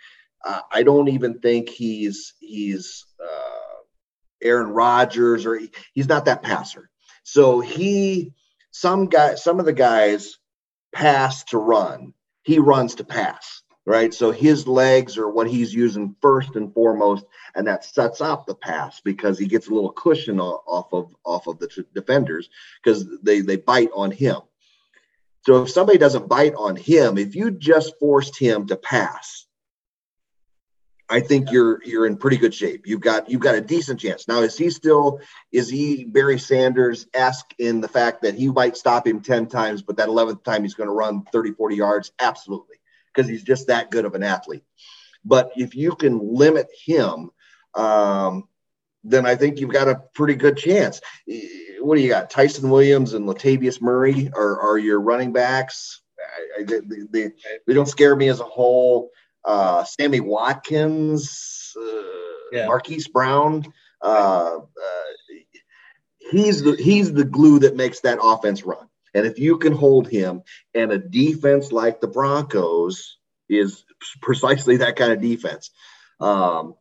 [SPEAKER 2] Uh, I don't even think he's he's uh, Aaron Rodgers or he, he's not that passer. So he some guy some of the guys pass to run. He runs to pass right? So his legs are what he's using first and foremost, and that sets up the pass because he gets a little cushion off of off of the t- defenders because they they bite on him. So if somebody doesn't bite on him, if you just forced him to pass, I think you're you're in pretty good shape. You've got you've got a decent chance. Now, is he still is he Barry Sanders esque in the fact that he might stop him 10 times, but that 11th time he's going to run 30, 40 yards? Absolutely because he's just that good of an athlete. But if you can limit him, um, then I think you've got a pretty good chance. What do you got? Ty'Son Williams and Latavius Murray are, are your running backs. I, I, they, they, they don't scare me as a whole. Uh, Sammy Watkins, uh,
[SPEAKER 1] Yeah.
[SPEAKER 2] Marquise Brown. Uh, uh, he's the he's the glue that makes that offense run. And if you can hold him, and a defense like the Broncos is precisely that kind of defense. Um,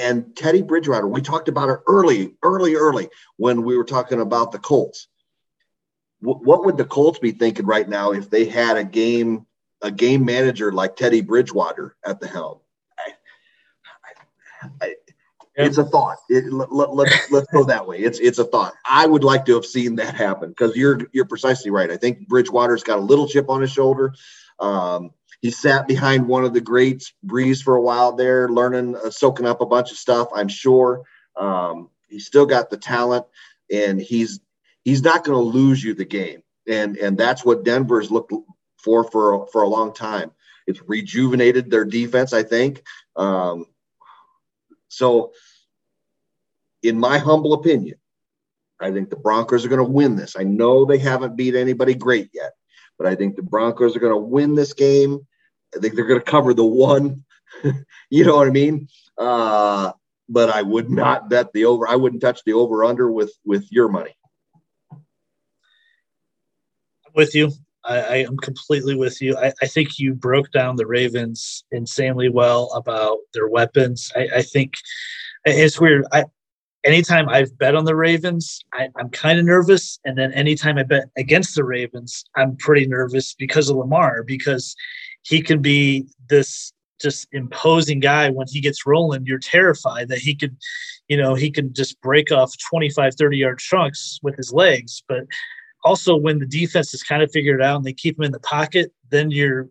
[SPEAKER 2] and Teddy Bridgewater, we talked about it early, early, early when we were talking about the Colts. Wh- what would the Colts be thinking right now if they had a game, a game manager like Teddy Bridgewater at the helm? I, I, It's a thought. It, let, let, let's let's go that way. It's it's a thought. I would like to have seen that happen because you're you're precisely right. I think Bridgewater's got a little chip on his shoulder. Um, he sat behind one of the greats, Brees, for a while there, learning, uh, soaking up a bunch of stuff. I'm sure um, he's still got the talent, and he's he's not going to lose you the game. And and that's what Denver's looked for for for a long time. It's rejuvenated their defense, I think. Um, so, in my humble opinion, I think the Broncos are going to win this. I know they haven't beat anybody great yet, but I think the Broncos are going to win this game. I think they're going to cover the one. you know what I mean? Uh, but I would not bet the over. I wouldn't touch the over under with with your money.
[SPEAKER 1] With you, I, I am completely with you. I, I, think you broke down the Ravens insanely well about their weapons. I, I think it's weird. I anytime I've bet on the Ravens, I, am kind of nervous, and then anytime I bet against the Ravens, I'm pretty nervous because of Lamar because he can be this just imposing guy when he gets rolling you're terrified that he could you know he can just break off 25 30 yard chunks with his legs but also when the defense is kind of figured out and they keep him in the pocket then you're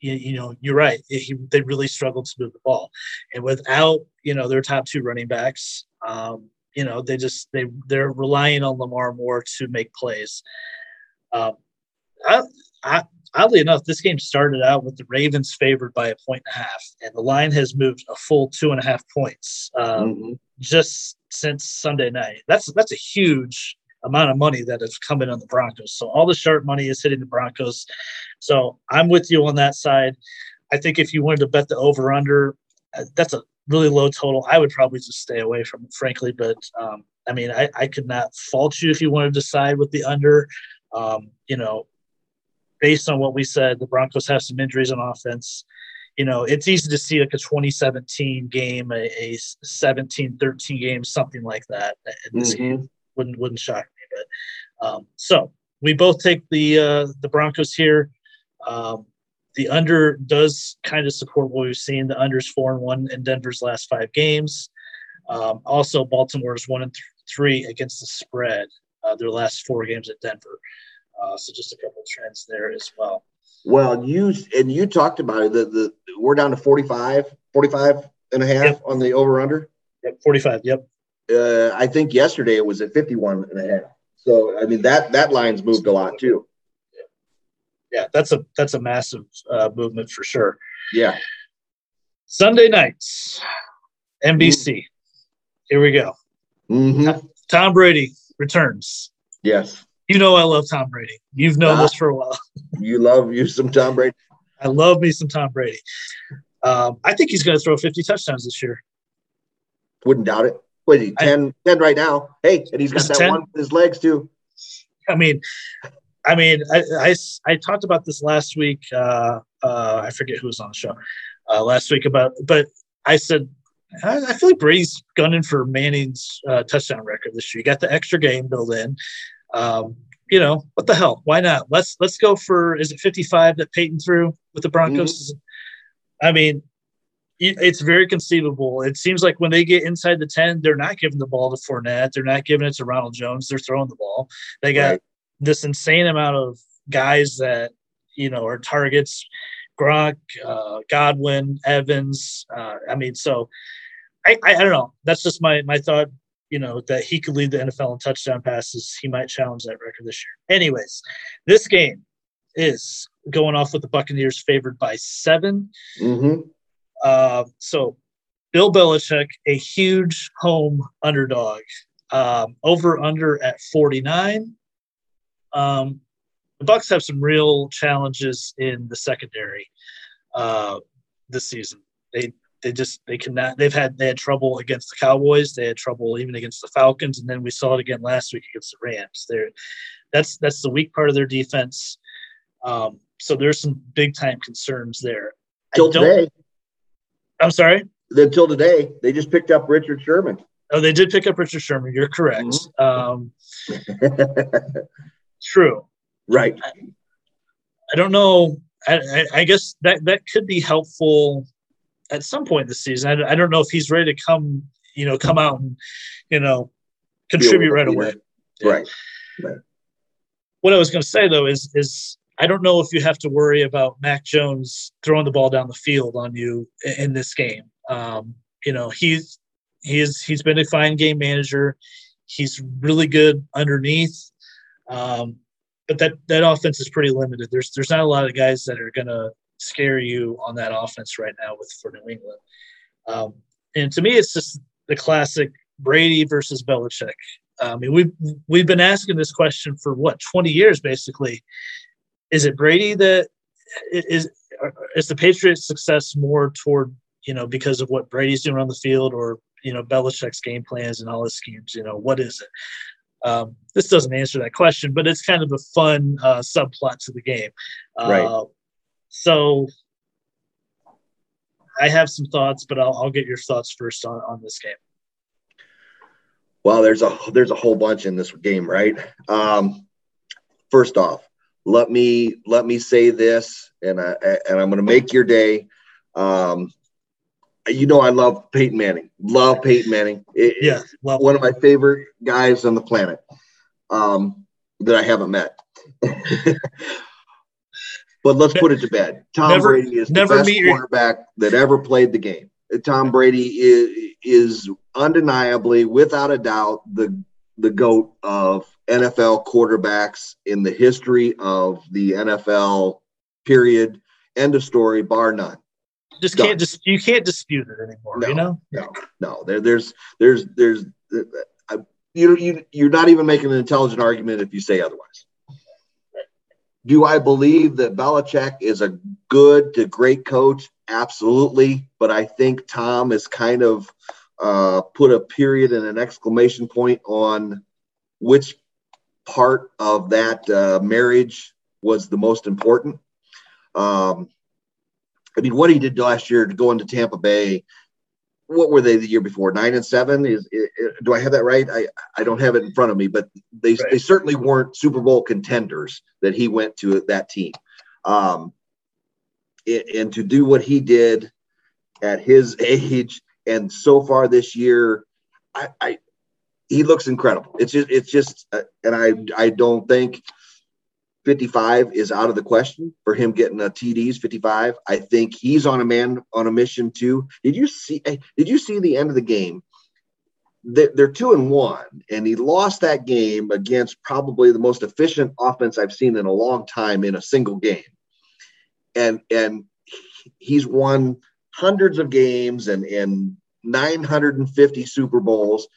[SPEAKER 1] you, you know you're right he, they really struggled to move the ball and without you know their top two running backs um, you know they just they they're relying on lamar more to make plays um, I, I, oddly enough, this game started out with the Ravens favored by a point and a half, and the line has moved a full two and a half points um, mm-hmm. just since Sunday night. That's that's a huge amount of money that is coming on the Broncos. So all the sharp money is hitting the Broncos. So I'm with you on that side. I think if you wanted to bet the over under, uh, that's a really low total. I would probably just stay away from it, frankly. But um, I mean, I, I could not fault you if you wanted to side with the under. Um, you know, based on what we said, the Broncos have some injuries on offense. You know, it's easy to see like a 2017 game, a, a 17 13 game, something like that. In this mm-hmm. game wouldn't wouldn't shock um, so we both take the uh, the Broncos here. Um, the under does kind of support what we've seen. The under's four and one in Denver's last five games. Um, also, Baltimore's one and th- three against the spread. Uh, their last four games at Denver. Uh, so just a couple trends there as well.
[SPEAKER 2] Well, you and you talked about it. The, the we're down to 45, 45 and a half yep. on the over under.
[SPEAKER 1] Yep, 45. Yep.
[SPEAKER 2] Uh, I think yesterday it was at 51 and a half. So I mean that that line's moved a lot too.
[SPEAKER 1] Yeah, that's a that's a massive uh, movement for sure.
[SPEAKER 2] Yeah.
[SPEAKER 1] Sunday nights, NBC. Mm. Here we go.
[SPEAKER 2] Mm-hmm.
[SPEAKER 1] Tom Brady returns.
[SPEAKER 2] Yes.
[SPEAKER 1] You know I love Tom Brady. You've known ah, this for a while.
[SPEAKER 2] you love you some Tom Brady.
[SPEAKER 1] I love me some Tom Brady. Um, I think he's going to throw 50 touchdowns this year.
[SPEAKER 2] Wouldn't doubt it. What is he, 10, I, 10 right now? Hey, and he's got that 10? one with his legs too.
[SPEAKER 1] I mean, I mean, I, I, I talked about this last week. Uh, uh, I forget who was on the show uh, last week about, but I said I, I feel like Brady's gunning for Manning's uh, touchdown record this year. You got the extra game built in um, you know, what the hell? Why not? Let's let's go for is it 55 that Peyton threw with the Broncos? Mm-hmm. I mean, it's very conceivable. It seems like when they get inside the 10, they're not giving the ball to Fournette. They're not giving it to Ronald Jones. They're throwing the ball. They got right. this insane amount of guys that, you know, are targets. Gronk, uh, Godwin, Evans. Uh, I mean, so I, I, I don't know. That's just my my thought you know, that he could lead the NFL in touchdown passes. He might challenge that record this year. Anyways, this game is going off with the Buccaneers favored by 7
[SPEAKER 2] mm-hmm.
[SPEAKER 1] Uh, so Bill Belichick, a huge home underdog, um, over under at 49. Um, the Bucs have some real challenges in the secondary uh, this season. They they just they cannot they've had they had trouble against the Cowboys, they had trouble even against the Falcons, and then we saw it again last week against the Rams. There that's that's the weak part of their defense. Um, so there's some big time concerns there.
[SPEAKER 2] Till today.
[SPEAKER 1] I'm sorry?
[SPEAKER 2] Until today. They just picked up Richard Sherman.
[SPEAKER 1] Oh, they did pick up Richard Sherman. You're correct. Mm-hmm. Um, true.
[SPEAKER 2] Right.
[SPEAKER 1] I, I don't know. I, I, I, guess that that could be helpful at some point this season. I, I don't know if he's ready to come, you know, come out and, you know, contribute right away.
[SPEAKER 2] Yeah. Right. right.
[SPEAKER 1] What I was going to say though is is I don't know if you have to worry about Mac Jones throwing the ball down the field on you in this game. Um, you know, he's he's he's been a fine game manager. He's really good underneath. Um, but that that offense is pretty limited. There's there's not a lot of guys that are gonna scare you on that offense right now with for New England. Um, and to me, it's just the classic Brady versus Belichick. I mean, we've we've been asking this question for what 20 years, basically. Is it Brady that is is the Patriots' success more toward you know because of what Brady's doing on the field, or you know Belichick's game plans and all his schemes? You know what is it? Um, this doesn't answer that question, but it's kind of a fun uh, subplot to the game. Uh,
[SPEAKER 2] right.
[SPEAKER 1] So I have some thoughts, but I'll, I'll get your thoughts first on, on this game.
[SPEAKER 2] Well, there's a there's a whole bunch in this game, right? Um, first off, let me let me say this, and I and I'm going to make your day. Um, you know, I love Peyton Manning. Love Peyton Manning. It,
[SPEAKER 1] yeah,
[SPEAKER 2] one of my favorite guys on the planet um, that I haven't met. but let's put it to bed. Tom never, Brady is the best quarterback that ever played the game. Tom Brady is, is undeniably, without a doubt, the the goat of NFL quarterbacks in the history of the NFL. Period. End of story. Bar none.
[SPEAKER 1] Just Done. can't just you can't dispute it anymore.
[SPEAKER 2] No,
[SPEAKER 1] you know.
[SPEAKER 2] No, no. There, there's there's there's uh, you you you're not even making an intelligent argument if you say otherwise. Do I believe that Belichick is a good to great coach? Absolutely. But I think Tom has kind of uh, put a period and an exclamation point on which part of that uh, marriage was the most important. Um, I mean, what he did last year to go into Tampa Bay, what were they the year before? Nine and seven? Is, is do I have that right? I, I don't have it in front of me, but they right. they certainly weren't Super Bowl contenders that he went to that team. Um, and to do what he did at his age and so far this year, I, I he looks incredible. It's just it's just uh, and I I don't think 55 is out of the question for him getting a TDs 55. I think he's on a man on a mission too. Did you see did you see the end of the game? They're two and one, and he lost that game against probably the most efficient offense I've seen in a long time in a single game. And and he's won hundreds of games and and 950 Super Bowls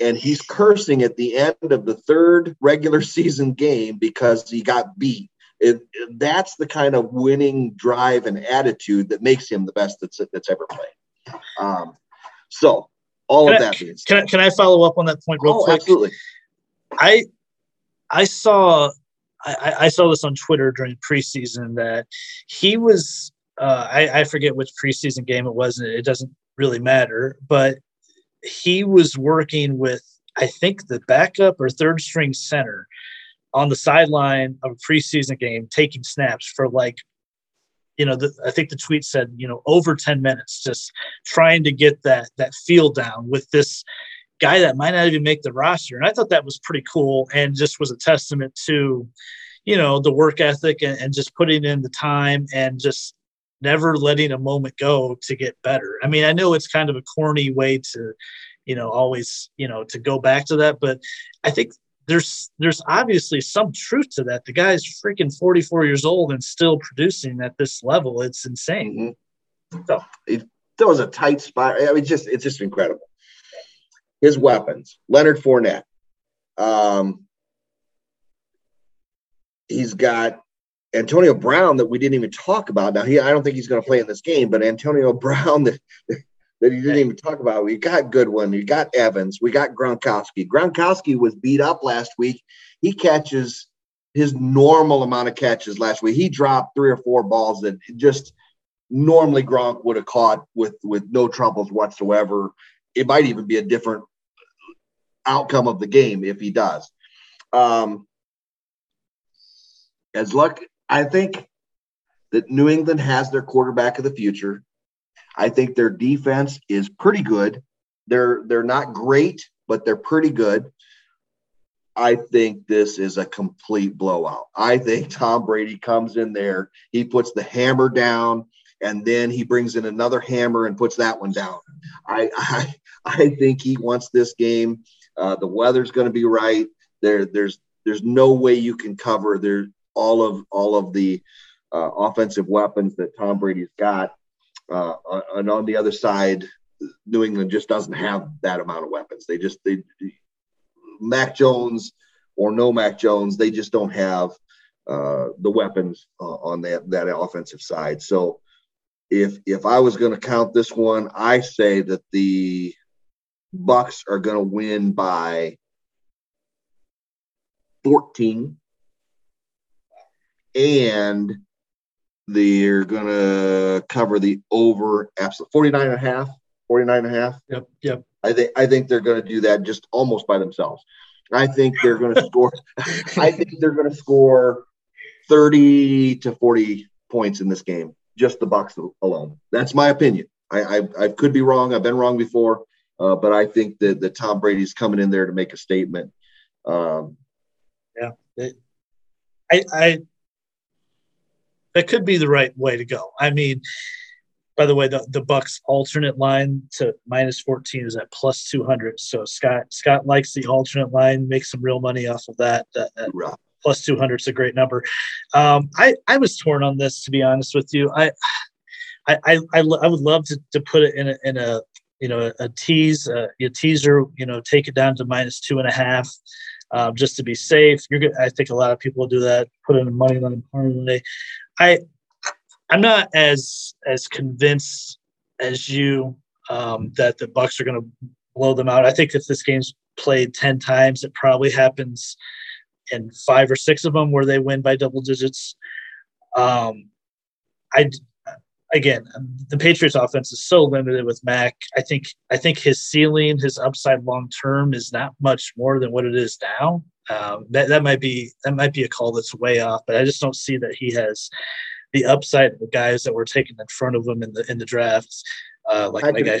[SPEAKER 2] and he's cursing at the end of the third regular season game because he got beat. It, it, that's the kind of winning drive and attitude that makes him the best that's that's ever played. Um, so all
[SPEAKER 1] can
[SPEAKER 2] of
[SPEAKER 1] I,
[SPEAKER 2] that
[SPEAKER 1] said, can I, can I follow up on that point real
[SPEAKER 2] oh,
[SPEAKER 1] quick?
[SPEAKER 2] Absolutely.
[SPEAKER 1] I I saw I, I saw this on Twitter during preseason that he was uh, I, I forget which preseason game it was. And it doesn't really matter, but he was working with I think the backup or third string center on the sideline of a preseason game, taking snaps for like, you know, the, I think the tweet said, you know, over 10 minutes, just trying to get that that feel down with this guy that might not even make the roster. And I thought that was pretty cool and just was a testament to, you know, the work ethic and, and just putting in the time and just never letting a moment go to get better. I mean, I know it's kind of a corny way to, you know, always, you know, to go back to that, but I think there's there's obviously some truth to that. The guy's freaking 44 years old and still producing at this level. It's insane.
[SPEAKER 2] Mm-hmm. So it, that was a tight spot. I mean, just it's just incredible. His weapons, Leonard Fournette. Um, he's got Antonio Brown that we didn't even talk about. Now he, I don't think he's going to play in this game, but Antonio Brown that that he didn't even talk about. We got Goodwin, we got Evans, we got Gronkowski. Gronkowski was beat up last week. He catches his normal amount of catches last week. He dropped three or four balls that just normally Gronk would have caught with with no troubles whatsoever. It might even be a different outcome of the game if he does. Um, as luck I think that New England has their quarterback of the future. I think their defense is pretty good. They're they're not great, but they're pretty good. I think this is a complete blowout. I think Tom Brady comes in there, he puts the hammer down, and then he brings in another hammer and puts that one down. I I, I think he wants this game. Uh, the weather's going to be right. There there's there's no way you can cover there all of all of the uh, offensive weapons that Tom Brady's got. Uh, and on the other side, New England just doesn't have that amount of weapons. They just they Mac Jones or no Mac Jones, they just don't have uh, the weapons on that that offensive side. So if if I was going to count this one, I say that the Bucs are going to win by 14 and they're going to cover the over absolute 49 and a half 49 and a half?
[SPEAKER 1] Yep yep.
[SPEAKER 2] I think i think they're going to do that just almost by themselves. I think they're going to score i think they're going to score 30 to 40 points in this game just the bucs alone. That's my opinion. I i, I could be wrong i've been wrong before uh, but i think that, that tom brady's coming in there to make a statement um,
[SPEAKER 1] yeah it, i i that could be the right way to go. I mean, by the way, the, the Bucs alternate line to minus 14 is at plus 200. So Scott Scott likes the alternate line, makes some real money off of that. that, that plus 200 is a great number. Um, I, I was torn on this, to be honest with you. I, I, I, I, I would love to, to put it in a, in a, you know, a tease, uh, a teaser, you know, take it down to minus two and a half. Um, just to be safe, you're good. I think a lot of people will do that. Put in a money line parlay. I I'm not as as convinced as you um, that the Bucs are going to blow them out. I think if this game's played ten times, it probably happens in five or six of them where they win by double digits. Um, I again, the Patriots offense is so limited with Mac. I think I think his ceiling, his upside long term, is not much more than what it is now. Um, that that might be that might be a call that's way off, but I just don't see that he has the upside of the guys that were taken in front of him in the in the drafts, uh, like I my guy,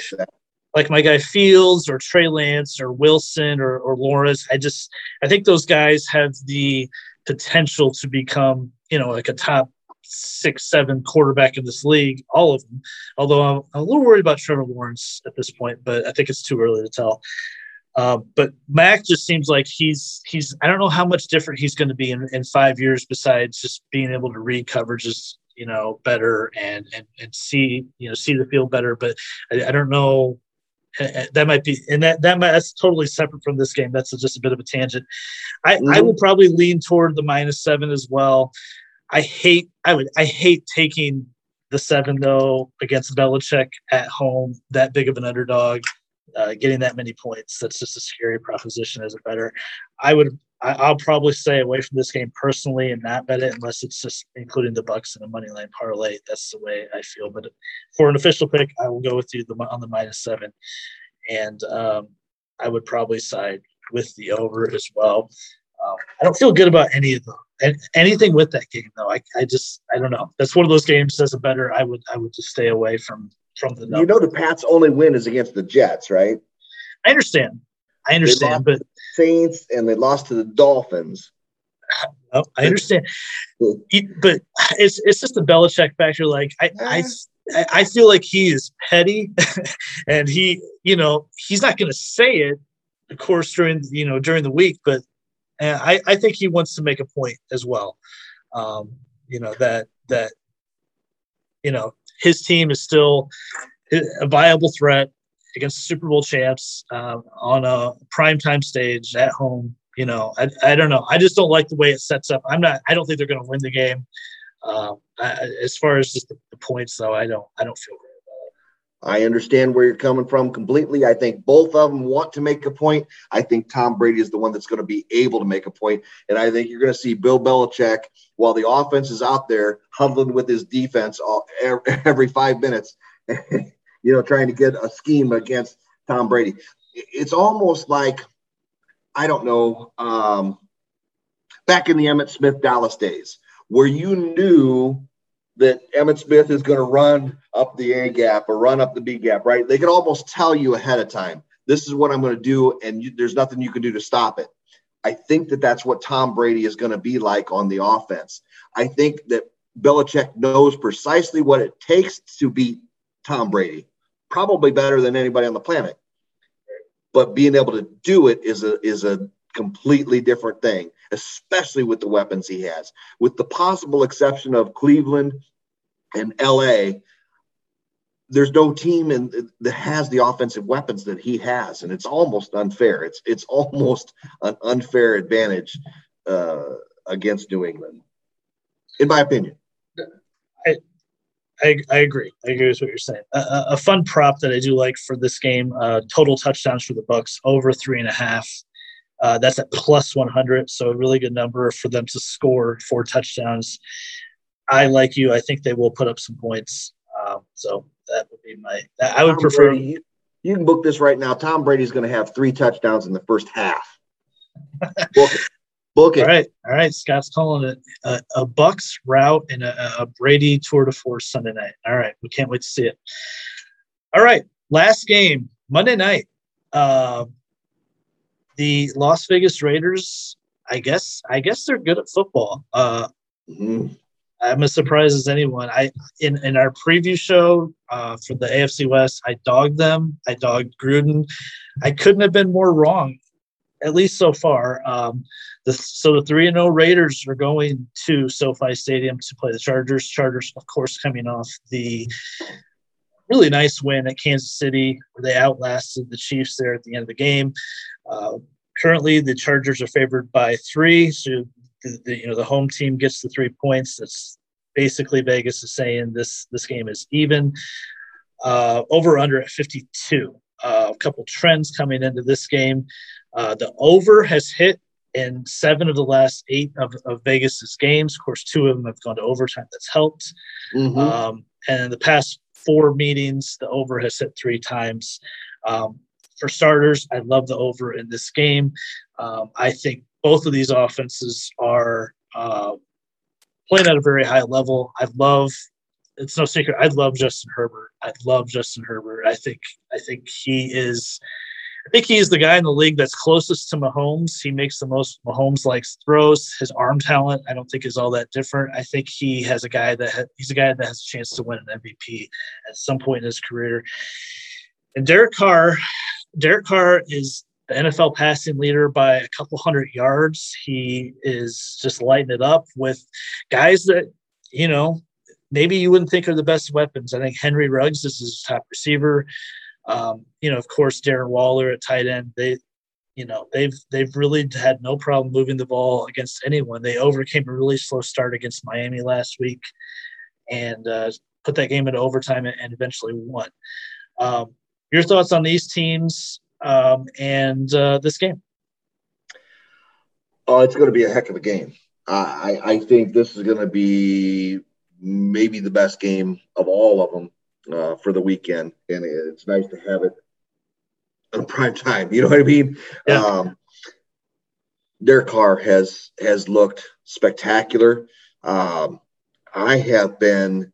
[SPEAKER 1] like my guy Fields or Trey Lance or Wilson or or Lawrence. I just I think those guys have the potential to become you know like a top six, seven quarterback in this league, all of them. Although I'm, I'm, a little worried about Trevor Lawrence at this point, but I think it's too early to tell. Uh, but Mac just seems like he's he's I don't know how much different he's going to be in, in five years besides just being able to read coverages you know better and and and see you know see the field better. But I, I don't know that might be and that that might, that's totally separate from this game. That's just a bit of a tangent. I mm-hmm. I will probably lean toward the minus seven as well. I hate I would I hate taking the seven though against Belichick at home that big of an underdog uh, getting that many points. That's just a scary proposition as a bettor. I would I, will probably stay away from this game personally and not bet it unless it's just including the Bucs in a money line parlay. That's the way I feel. But for an official pick, I will go with you on the minus seven, and um, I would probably side with the over as well. Um, I don't feel good about any of them. And anything with that game though, I, I just I don't know. That's one of those games as a bettor I would I would just stay away from from the
[SPEAKER 2] number. You know the Pats only win is against the Jets, right?
[SPEAKER 1] I understand. I understand, but
[SPEAKER 2] Saints and they lost to the Dolphins.
[SPEAKER 1] Oh, I understand, but it's it's just the Belichick factor. Like I, I I feel like he is petty, and he you know he's not going to say it, of course during you know during the week, but uh, I I think he wants to make a point as well. Um, you know that that you know his team is still a viable threat against the Super Bowl champs uh, on a primetime stage at home. You know, I, I don't know. I just don't like the way it sets up. I'm not. I don't think they're going to win the game. Uh, I, as far as just the, the, points, though, I don't. I don't feel
[SPEAKER 2] I understand where you're coming from completely. I think both of them want to make a point. I think Tom Brady is the one that's going to be able to make a point. And I think you're going to see Bill Belichick, while the offense is out there huddling with his defense all, every five minutes, you know, trying to get a scheme against Tom Brady. It's almost like, I don't know, um, back in the Emmitt Smith Dallas days, where you knew that Emmitt Smith is going to run up the A gap or run up the B gap, right? They can almost tell you ahead of time, this is what I'm going to do, and you, there's nothing you can do to stop it. I think that that's what Tom Brady is going to be like on the offense. I think that Belichick knows precisely what it takes to beat Tom Brady, probably better than anybody on the planet. But being able to do it is a is a completely different thing, especially with the weapons he has. With the possible exception of Cleveland and LA, there's no team in, that has the offensive weapons that he has, and it's almost unfair. It's it's almost an unfair advantage uh, against New England. in my opinion.
[SPEAKER 1] I, I agree. I agree with what you're saying. A, a fun prop that I do like for this game: uh, total touchdowns for the Bucs over three and a half. Uh, that's at plus 100, so a really good number for them to score four touchdowns. I like you. I think they will put up some points. Um, so that would be my. I would Tom prefer.
[SPEAKER 2] Brady, you, you, can book this right now. Tom Brady's going to have three touchdowns in the first half. book it. Book it.
[SPEAKER 1] All right, all right. Scott's calling it a, a Bucs route and a, a Brady tour de force Sunday night. All right, we can't wait to see it. All right, last game Monday night. Uh, the Las Vegas Raiders. I guess. I guess they're good at football. Uh, mm-hmm. I'm as surprised as anyone. I in in our preview show uh, for the AFC West, I dogged them. I dogged Gruden. I couldn't have been more wrong, at least so far. Um, the, so the three and zero oh Raiders are going to SoFi Stadium to play the Chargers. Chargers, of course, coming off the really nice win at Kansas City, where they outlasted the Chiefs there at the end of the game. Uh, currently, the Chargers are favored by three, so the, the, you know the home team gets the three points. That's basically Vegas is saying this this game is even. Uh, over under at 52. Uh, a couple trends coming into this game. Uh, the over has hit in seven of the last eight of, of Vegas's games. Of course, two of them have gone to overtime. That's helped. Mm-hmm. Um, and in the past four meetings, the over has hit three times. Um, for starters, I love the over in this game. Um, I think both of these offenses are uh, playing at a very high level. I love. It's no secret. I love Justin Herbert. I love Justin Herbert. I think. I think he is. I think he's the guy in the league that's closest to Mahomes. He makes the most Mahomes-like throws. His arm talent, I don't think, is all that different. I think he has a guy that ha- he's a guy that has a chance to win an MVP at some point in his career. And Derek Carr, Derek Carr is the NFL passing leader by a couple hundred yards. He is just lighting it up with guys that, you know, maybe you wouldn't think are the best weapons. I think Henry Ruggs is his top receiver. Um, you know, of course, Darren Waller at tight end. They, you know, they've they've really had no problem moving the ball against anyone. They overcame a really slow start against Miami last week, and uh, put that game into overtime and eventually won. Um, your thoughts on these teams? um, and uh, this game?
[SPEAKER 2] Oh, it's going to be a heck of a game. I, I think this is going to be maybe the best game of all of them uh, for the weekend, and it's nice to have it on prime time. You know what I mean? Yeah. Um, Derek Carr has has looked spectacular. Um, I have been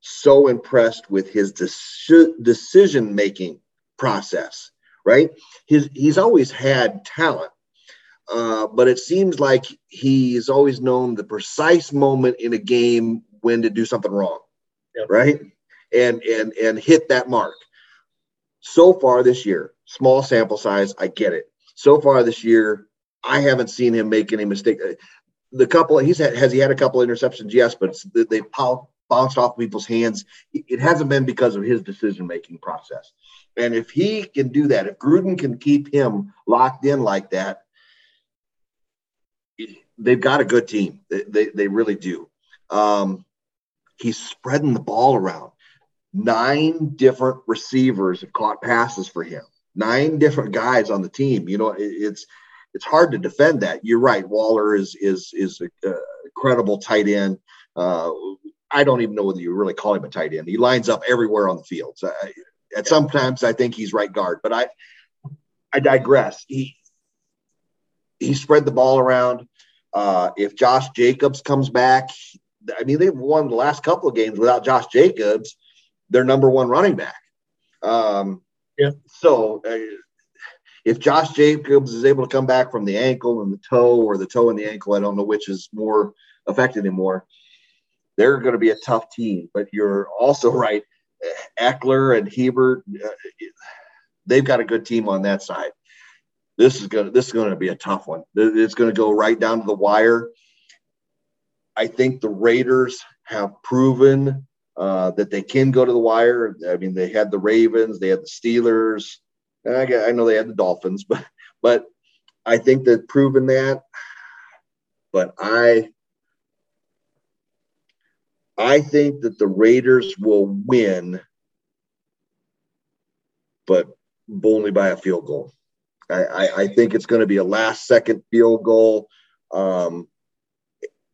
[SPEAKER 2] so impressed with his de- decision making process right? He's he's always had talent, uh, but it seems like he's always known the precise moment in a game when to do something wrong, yep. right? And and and hit that mark. So far this year, small sample size, I get it. So far this year, I haven't seen him make any mistake. The couple he's had has he had a couple interceptions? Yes, but they bounced off people's hands. It hasn't been because of his decision making process. And if he can do that, if Gruden can keep him locked in like that, they've got a good team. They, they, they really do. Um, he's spreading the ball around. Nine different receivers have caught passes for him. Nine different guys on the team. You know, it, it's it's hard to defend that. You're right. Waller is is is a, a credible tight end. Uh, I don't even know whether you really call him a tight end. He lines up everywhere on the field. So I, at sometimes I think he's right guard, but I I digress. He he spread the ball around. Uh, if Josh Jacobs comes back, I mean they've won the last couple of games without Josh Jacobs. Their number one running back. Um, yeah. So uh, if Josh Jacobs is able to come back from the ankle and the toe, or the toe and the ankle, I don't know which is more affected him more. They're going to be a tough team, but you're also right. Ekeler and Herbert, uh, they've got a good team on that side. This is going to this is going to be a tough one. It's going to go right down to the wire. I think the Raiders have proven uh, that they can go to the wire. I mean, they had the Ravens, they had the Steelers. I, I know they had the Dolphins, but but I think they've proven that. But I I think that the Raiders will win, but only by a field goal. I, I, I think it's going to be a last second field goal. Um,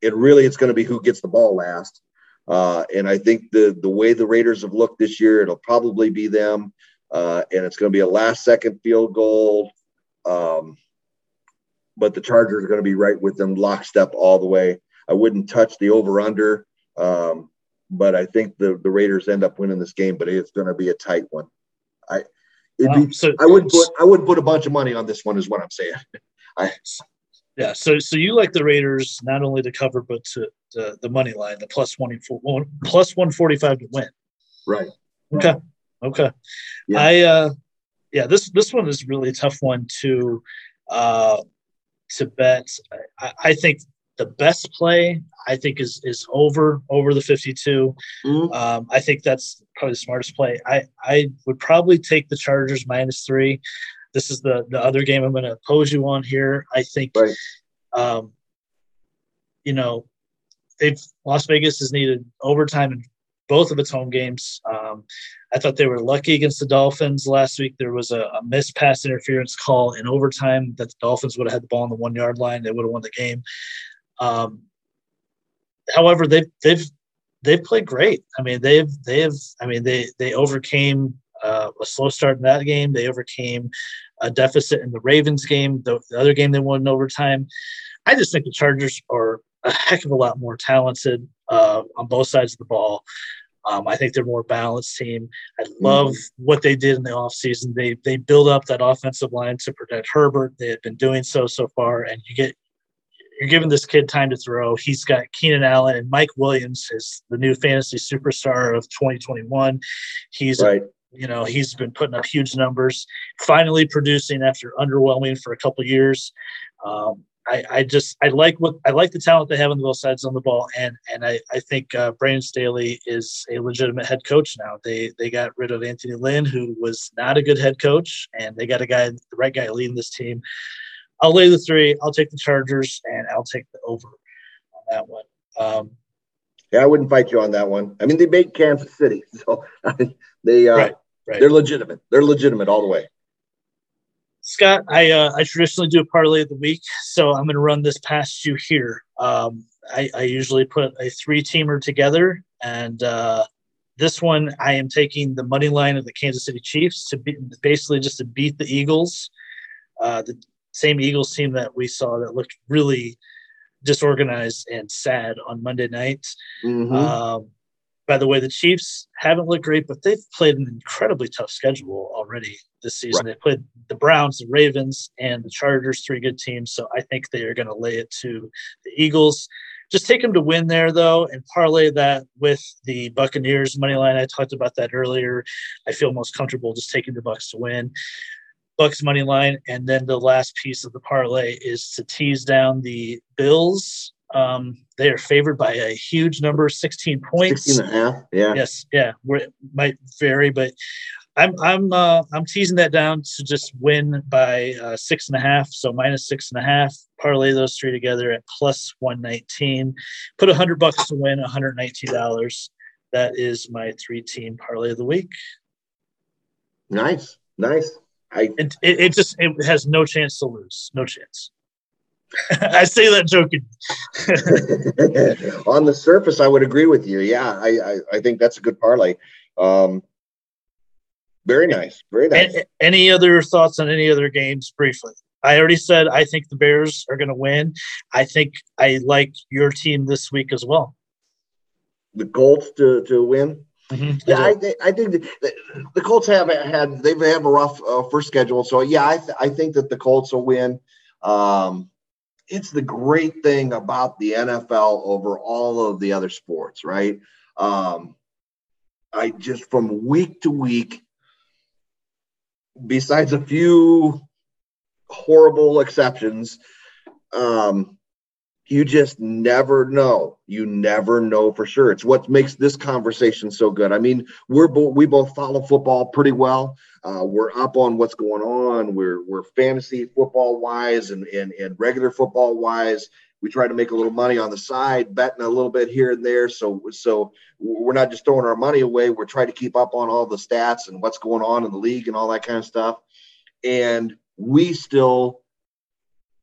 [SPEAKER 2] it really it's going to be who gets the ball last. Uh, and I think the the way the Raiders have looked this year, it'll probably be them. Uh, and it's going to be a last second field goal. Um, but the Chargers are going to be right with them, lockstep all the way. I wouldn't touch the over under, um, but I think the the Raiders end up winning this game. But it's going to be a tight one. I wow. be, so, I would put I would put a bunch of money on this one, is what I'm saying. I
[SPEAKER 1] yeah, so so you like the Raiders not only to cover but to the, the money line, the plus one plus one forty five to win.
[SPEAKER 2] Right.
[SPEAKER 1] Okay. Okay. Yeah. I uh yeah, this this one is really a tough one to uh to bet. I, I think the best play I think is is over over the 52. Mm-hmm. Um, I think that's probably the smartest play. I I would probably take the Chargers minus three. This is the the other game I'm going to pose you on here. I think, right. um, you know, they've Las Vegas has needed overtime in both of its home games. Um, I thought they were lucky against the Dolphins last week. There was a, a missed pass interference call in overtime that the Dolphins would have had the ball on the one yard line. They would have won the game. Um, however, they've they've they've played great. I mean, they've they've I mean they they overcame uh, a slow start in that game. They overcame a deficit in the Ravens game, the, the, other game they won in overtime. I just think the Chargers are a heck of a lot more talented uh, on both sides of the ball. Um, I think they're a more balanced team. I love mm-hmm. what they did in the offseason. They they build up that offensive line to protect Herbert. They had been doing so so far, and you get you're giving this kid time to throw. He's got Keenan Allen and Mike Williams is the new fantasy superstar of 2021. He's right you know he's been putting up huge numbers finally producing after underwhelming for a couple years um, I, I, just I like what I like the talent they have on both sides on the ball, and and I, I think uh, Brandon Staley is a legitimate head coach now. They they got rid of Anthony Lynn, who was not a good head coach, and they got a guy, the right guy, leading this team. I'll lay the three. I'll take the Chargers, and I'll take the over on that one. Um,
[SPEAKER 2] yeah, I wouldn't fight you on that one. I mean, they beat Kansas City, so they uh, right. Right. They're legitimate. They're legitimate all the way.
[SPEAKER 1] Scott, I uh, I traditionally do a parlay of the week, so I'm going to run this past you here. Um, I, I, usually put a three teamer together, and uh, this one I am taking the money line of the Kansas City Chiefs to be, basically just to beat the Eagles, uh, the same Eagles team that we saw that looked really disorganized and sad on Monday night. Mm-hmm. Um, by the way, the Chiefs haven't looked great, but they've played an incredibly tough schedule already this season. Right. They played the Browns, the Ravens, and the Chargers, three good teams. So I think they are going to lay it to the Eagles. Just take them to win there, though, and parlay that with the Buccaneers money line. I talked about that earlier. I feel most comfortable just taking the Bucs to win. Bucs money line, and then the last piece of the parlay is to tease down the Bills um, they are favored by a huge number, 16 points.
[SPEAKER 2] 16 and a half. Yeah.
[SPEAKER 1] Yes. Yeah. It might vary, but I'm I'm uh, I'm teasing that down to just win by uh, six and a half. So minus six and a half. Parlay those three together at plus 119. Put a hundred bucks to win, 119 dollars. That is my three team parlay of the week.
[SPEAKER 2] Nice, nice. I
[SPEAKER 1] it, it, it just it has no chance to lose. No chance. I say that joking.
[SPEAKER 2] On the surface, I would agree with you. Yeah, I, I, I think that's a good parlay. Um, very nice. Very nice.
[SPEAKER 1] Any other thoughts on any other games briefly? I already said I think the Bears are going to win. I think I like your team this week as well.
[SPEAKER 2] The Colts to, to win? Mm-hmm. Yeah, I, th- I think the, the, Colts have had they have a rough uh, first schedule, so yeah, I, th- I think that the Colts will win. Um, it's the great thing about the NFL over all of the other sports, right? Um, I just from week to week, besides a few horrible exceptions, um, you just never know. You never know for sure. It's what makes this conversation so good. I mean, we're both we both follow football pretty well. Uh, we're up on what's going on. We're we're fantasy football wise and and, and regular football wise. we try to make a little money on the side, betting a little bit here and there. So so we're not just throwing our money away. We're trying to keep up on all the stats and what's going on in the league and all that kind of stuff. And we still,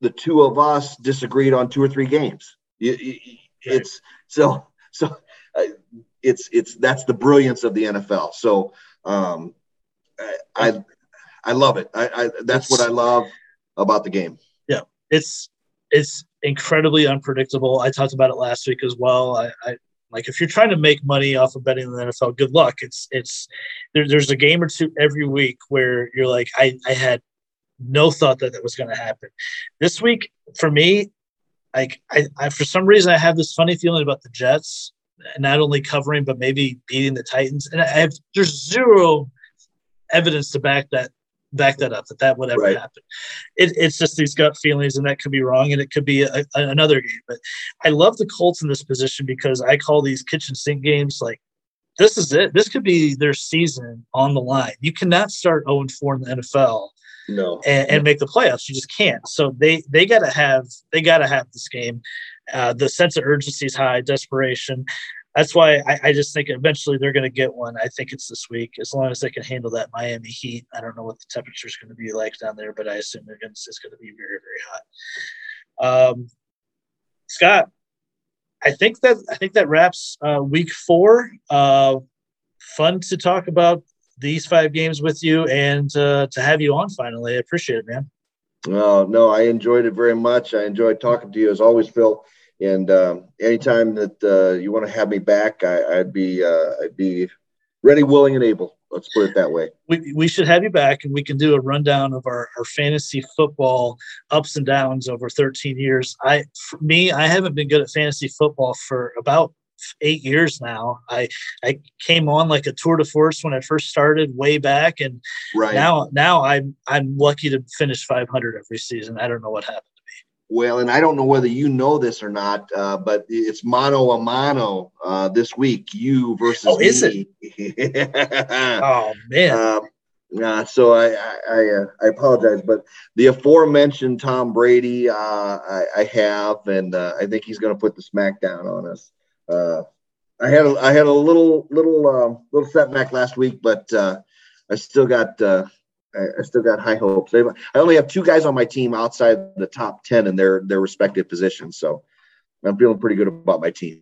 [SPEAKER 2] the two of us, disagreed on two or three games. It's so so. Uh, it's it's that's the brilliance of the NFL. So um, I I love it. I, I that's what I love about the game.
[SPEAKER 1] Yeah, it's it's incredibly unpredictable. I talked about it last week as well. I, I like if you're trying to make money off of betting in the NFL, good luck. It's it's there, there's a game or two every week where you're like, I I had no thought that that was going to happen. This week for me, like I, I for some reason I have this funny feeling about the Jets not only covering but maybe beating the Titans. And I have there's zero evidence to back that back that up that that would ever right. happen. It, it's just these gut feelings, and that could be wrong, and it could be a, a, another game. But I love the Colts in this position because I call these kitchen sink games like this is it. This could be their season on the line. You cannot start 0 4 in the NFL.
[SPEAKER 2] No.
[SPEAKER 1] And, and make the playoffs. You just can't. So they they gotta have they gotta have this game. Uh, the sense of urgency is high, desperation. That's why I, I just think eventually they're going to get one. I think it's this week, as long as they can handle that Miami heat. I don't know what the temperature is going to be like down there, but I assume they're to, it's going to be very, very hot. Um, Scott, I think that I think that wraps uh, week four. Uh, fun to talk about these five games with you and uh, to have you on finally. I appreciate it, man.
[SPEAKER 2] Oh, no, I enjoyed it very much. I enjoyed talking to you as always, Phil. And um, anytime that uh, you want to have me back, I, would be uh, I'd be ready, willing, and able. Let's put it that way.
[SPEAKER 1] We, we should have you back, and we can do a rundown of our, our fantasy football ups and downs over 13 years. I, for me, I haven't been good at fantasy football for about eight years now. I I came on like a tour de force when I first started way back, and right. now now I'm I'm lucky to finish 500 every season. I don't know what happened. To me.
[SPEAKER 2] Well, and I don't know whether you know this or not, uh, but it's mano a mano uh, this week. You versus
[SPEAKER 1] oh, is me. it? oh man.
[SPEAKER 2] Um, uh, so I I, I, uh, I, apologize, but the aforementioned Tom Brady, uh, I, I, have, and uh, I think he's going to put the smackdown on us. I had a, I had a little little um, little setback last week, but I still got I, I still got high hopes. I only have two guys on my team outside the top ten in their their respective positions, so I'm feeling pretty good about my team.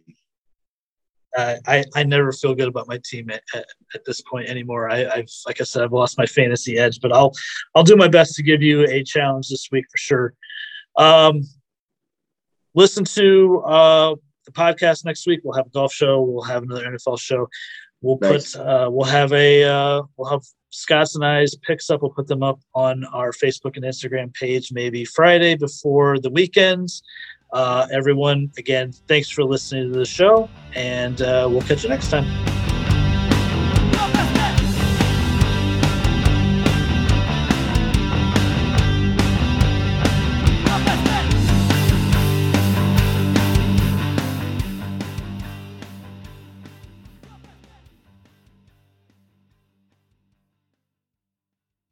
[SPEAKER 1] Uh, I, I never feel good about my team at, at, at this point anymore. I, have like I said, I've lost my fantasy edge, but I'll I'll do my best to give you a challenge this week for sure. Um, listen to uh, the podcast next week. We'll have a golf show. We'll have another NFL show. We'll nice. put uh, we'll have a uh, we'll have Scott's and I's picks up. We'll put them up on our Facebook and Instagram page maybe Friday before the weekends. Uh, everyone, again, thanks for listening to the show, and uh, we'll catch you next time.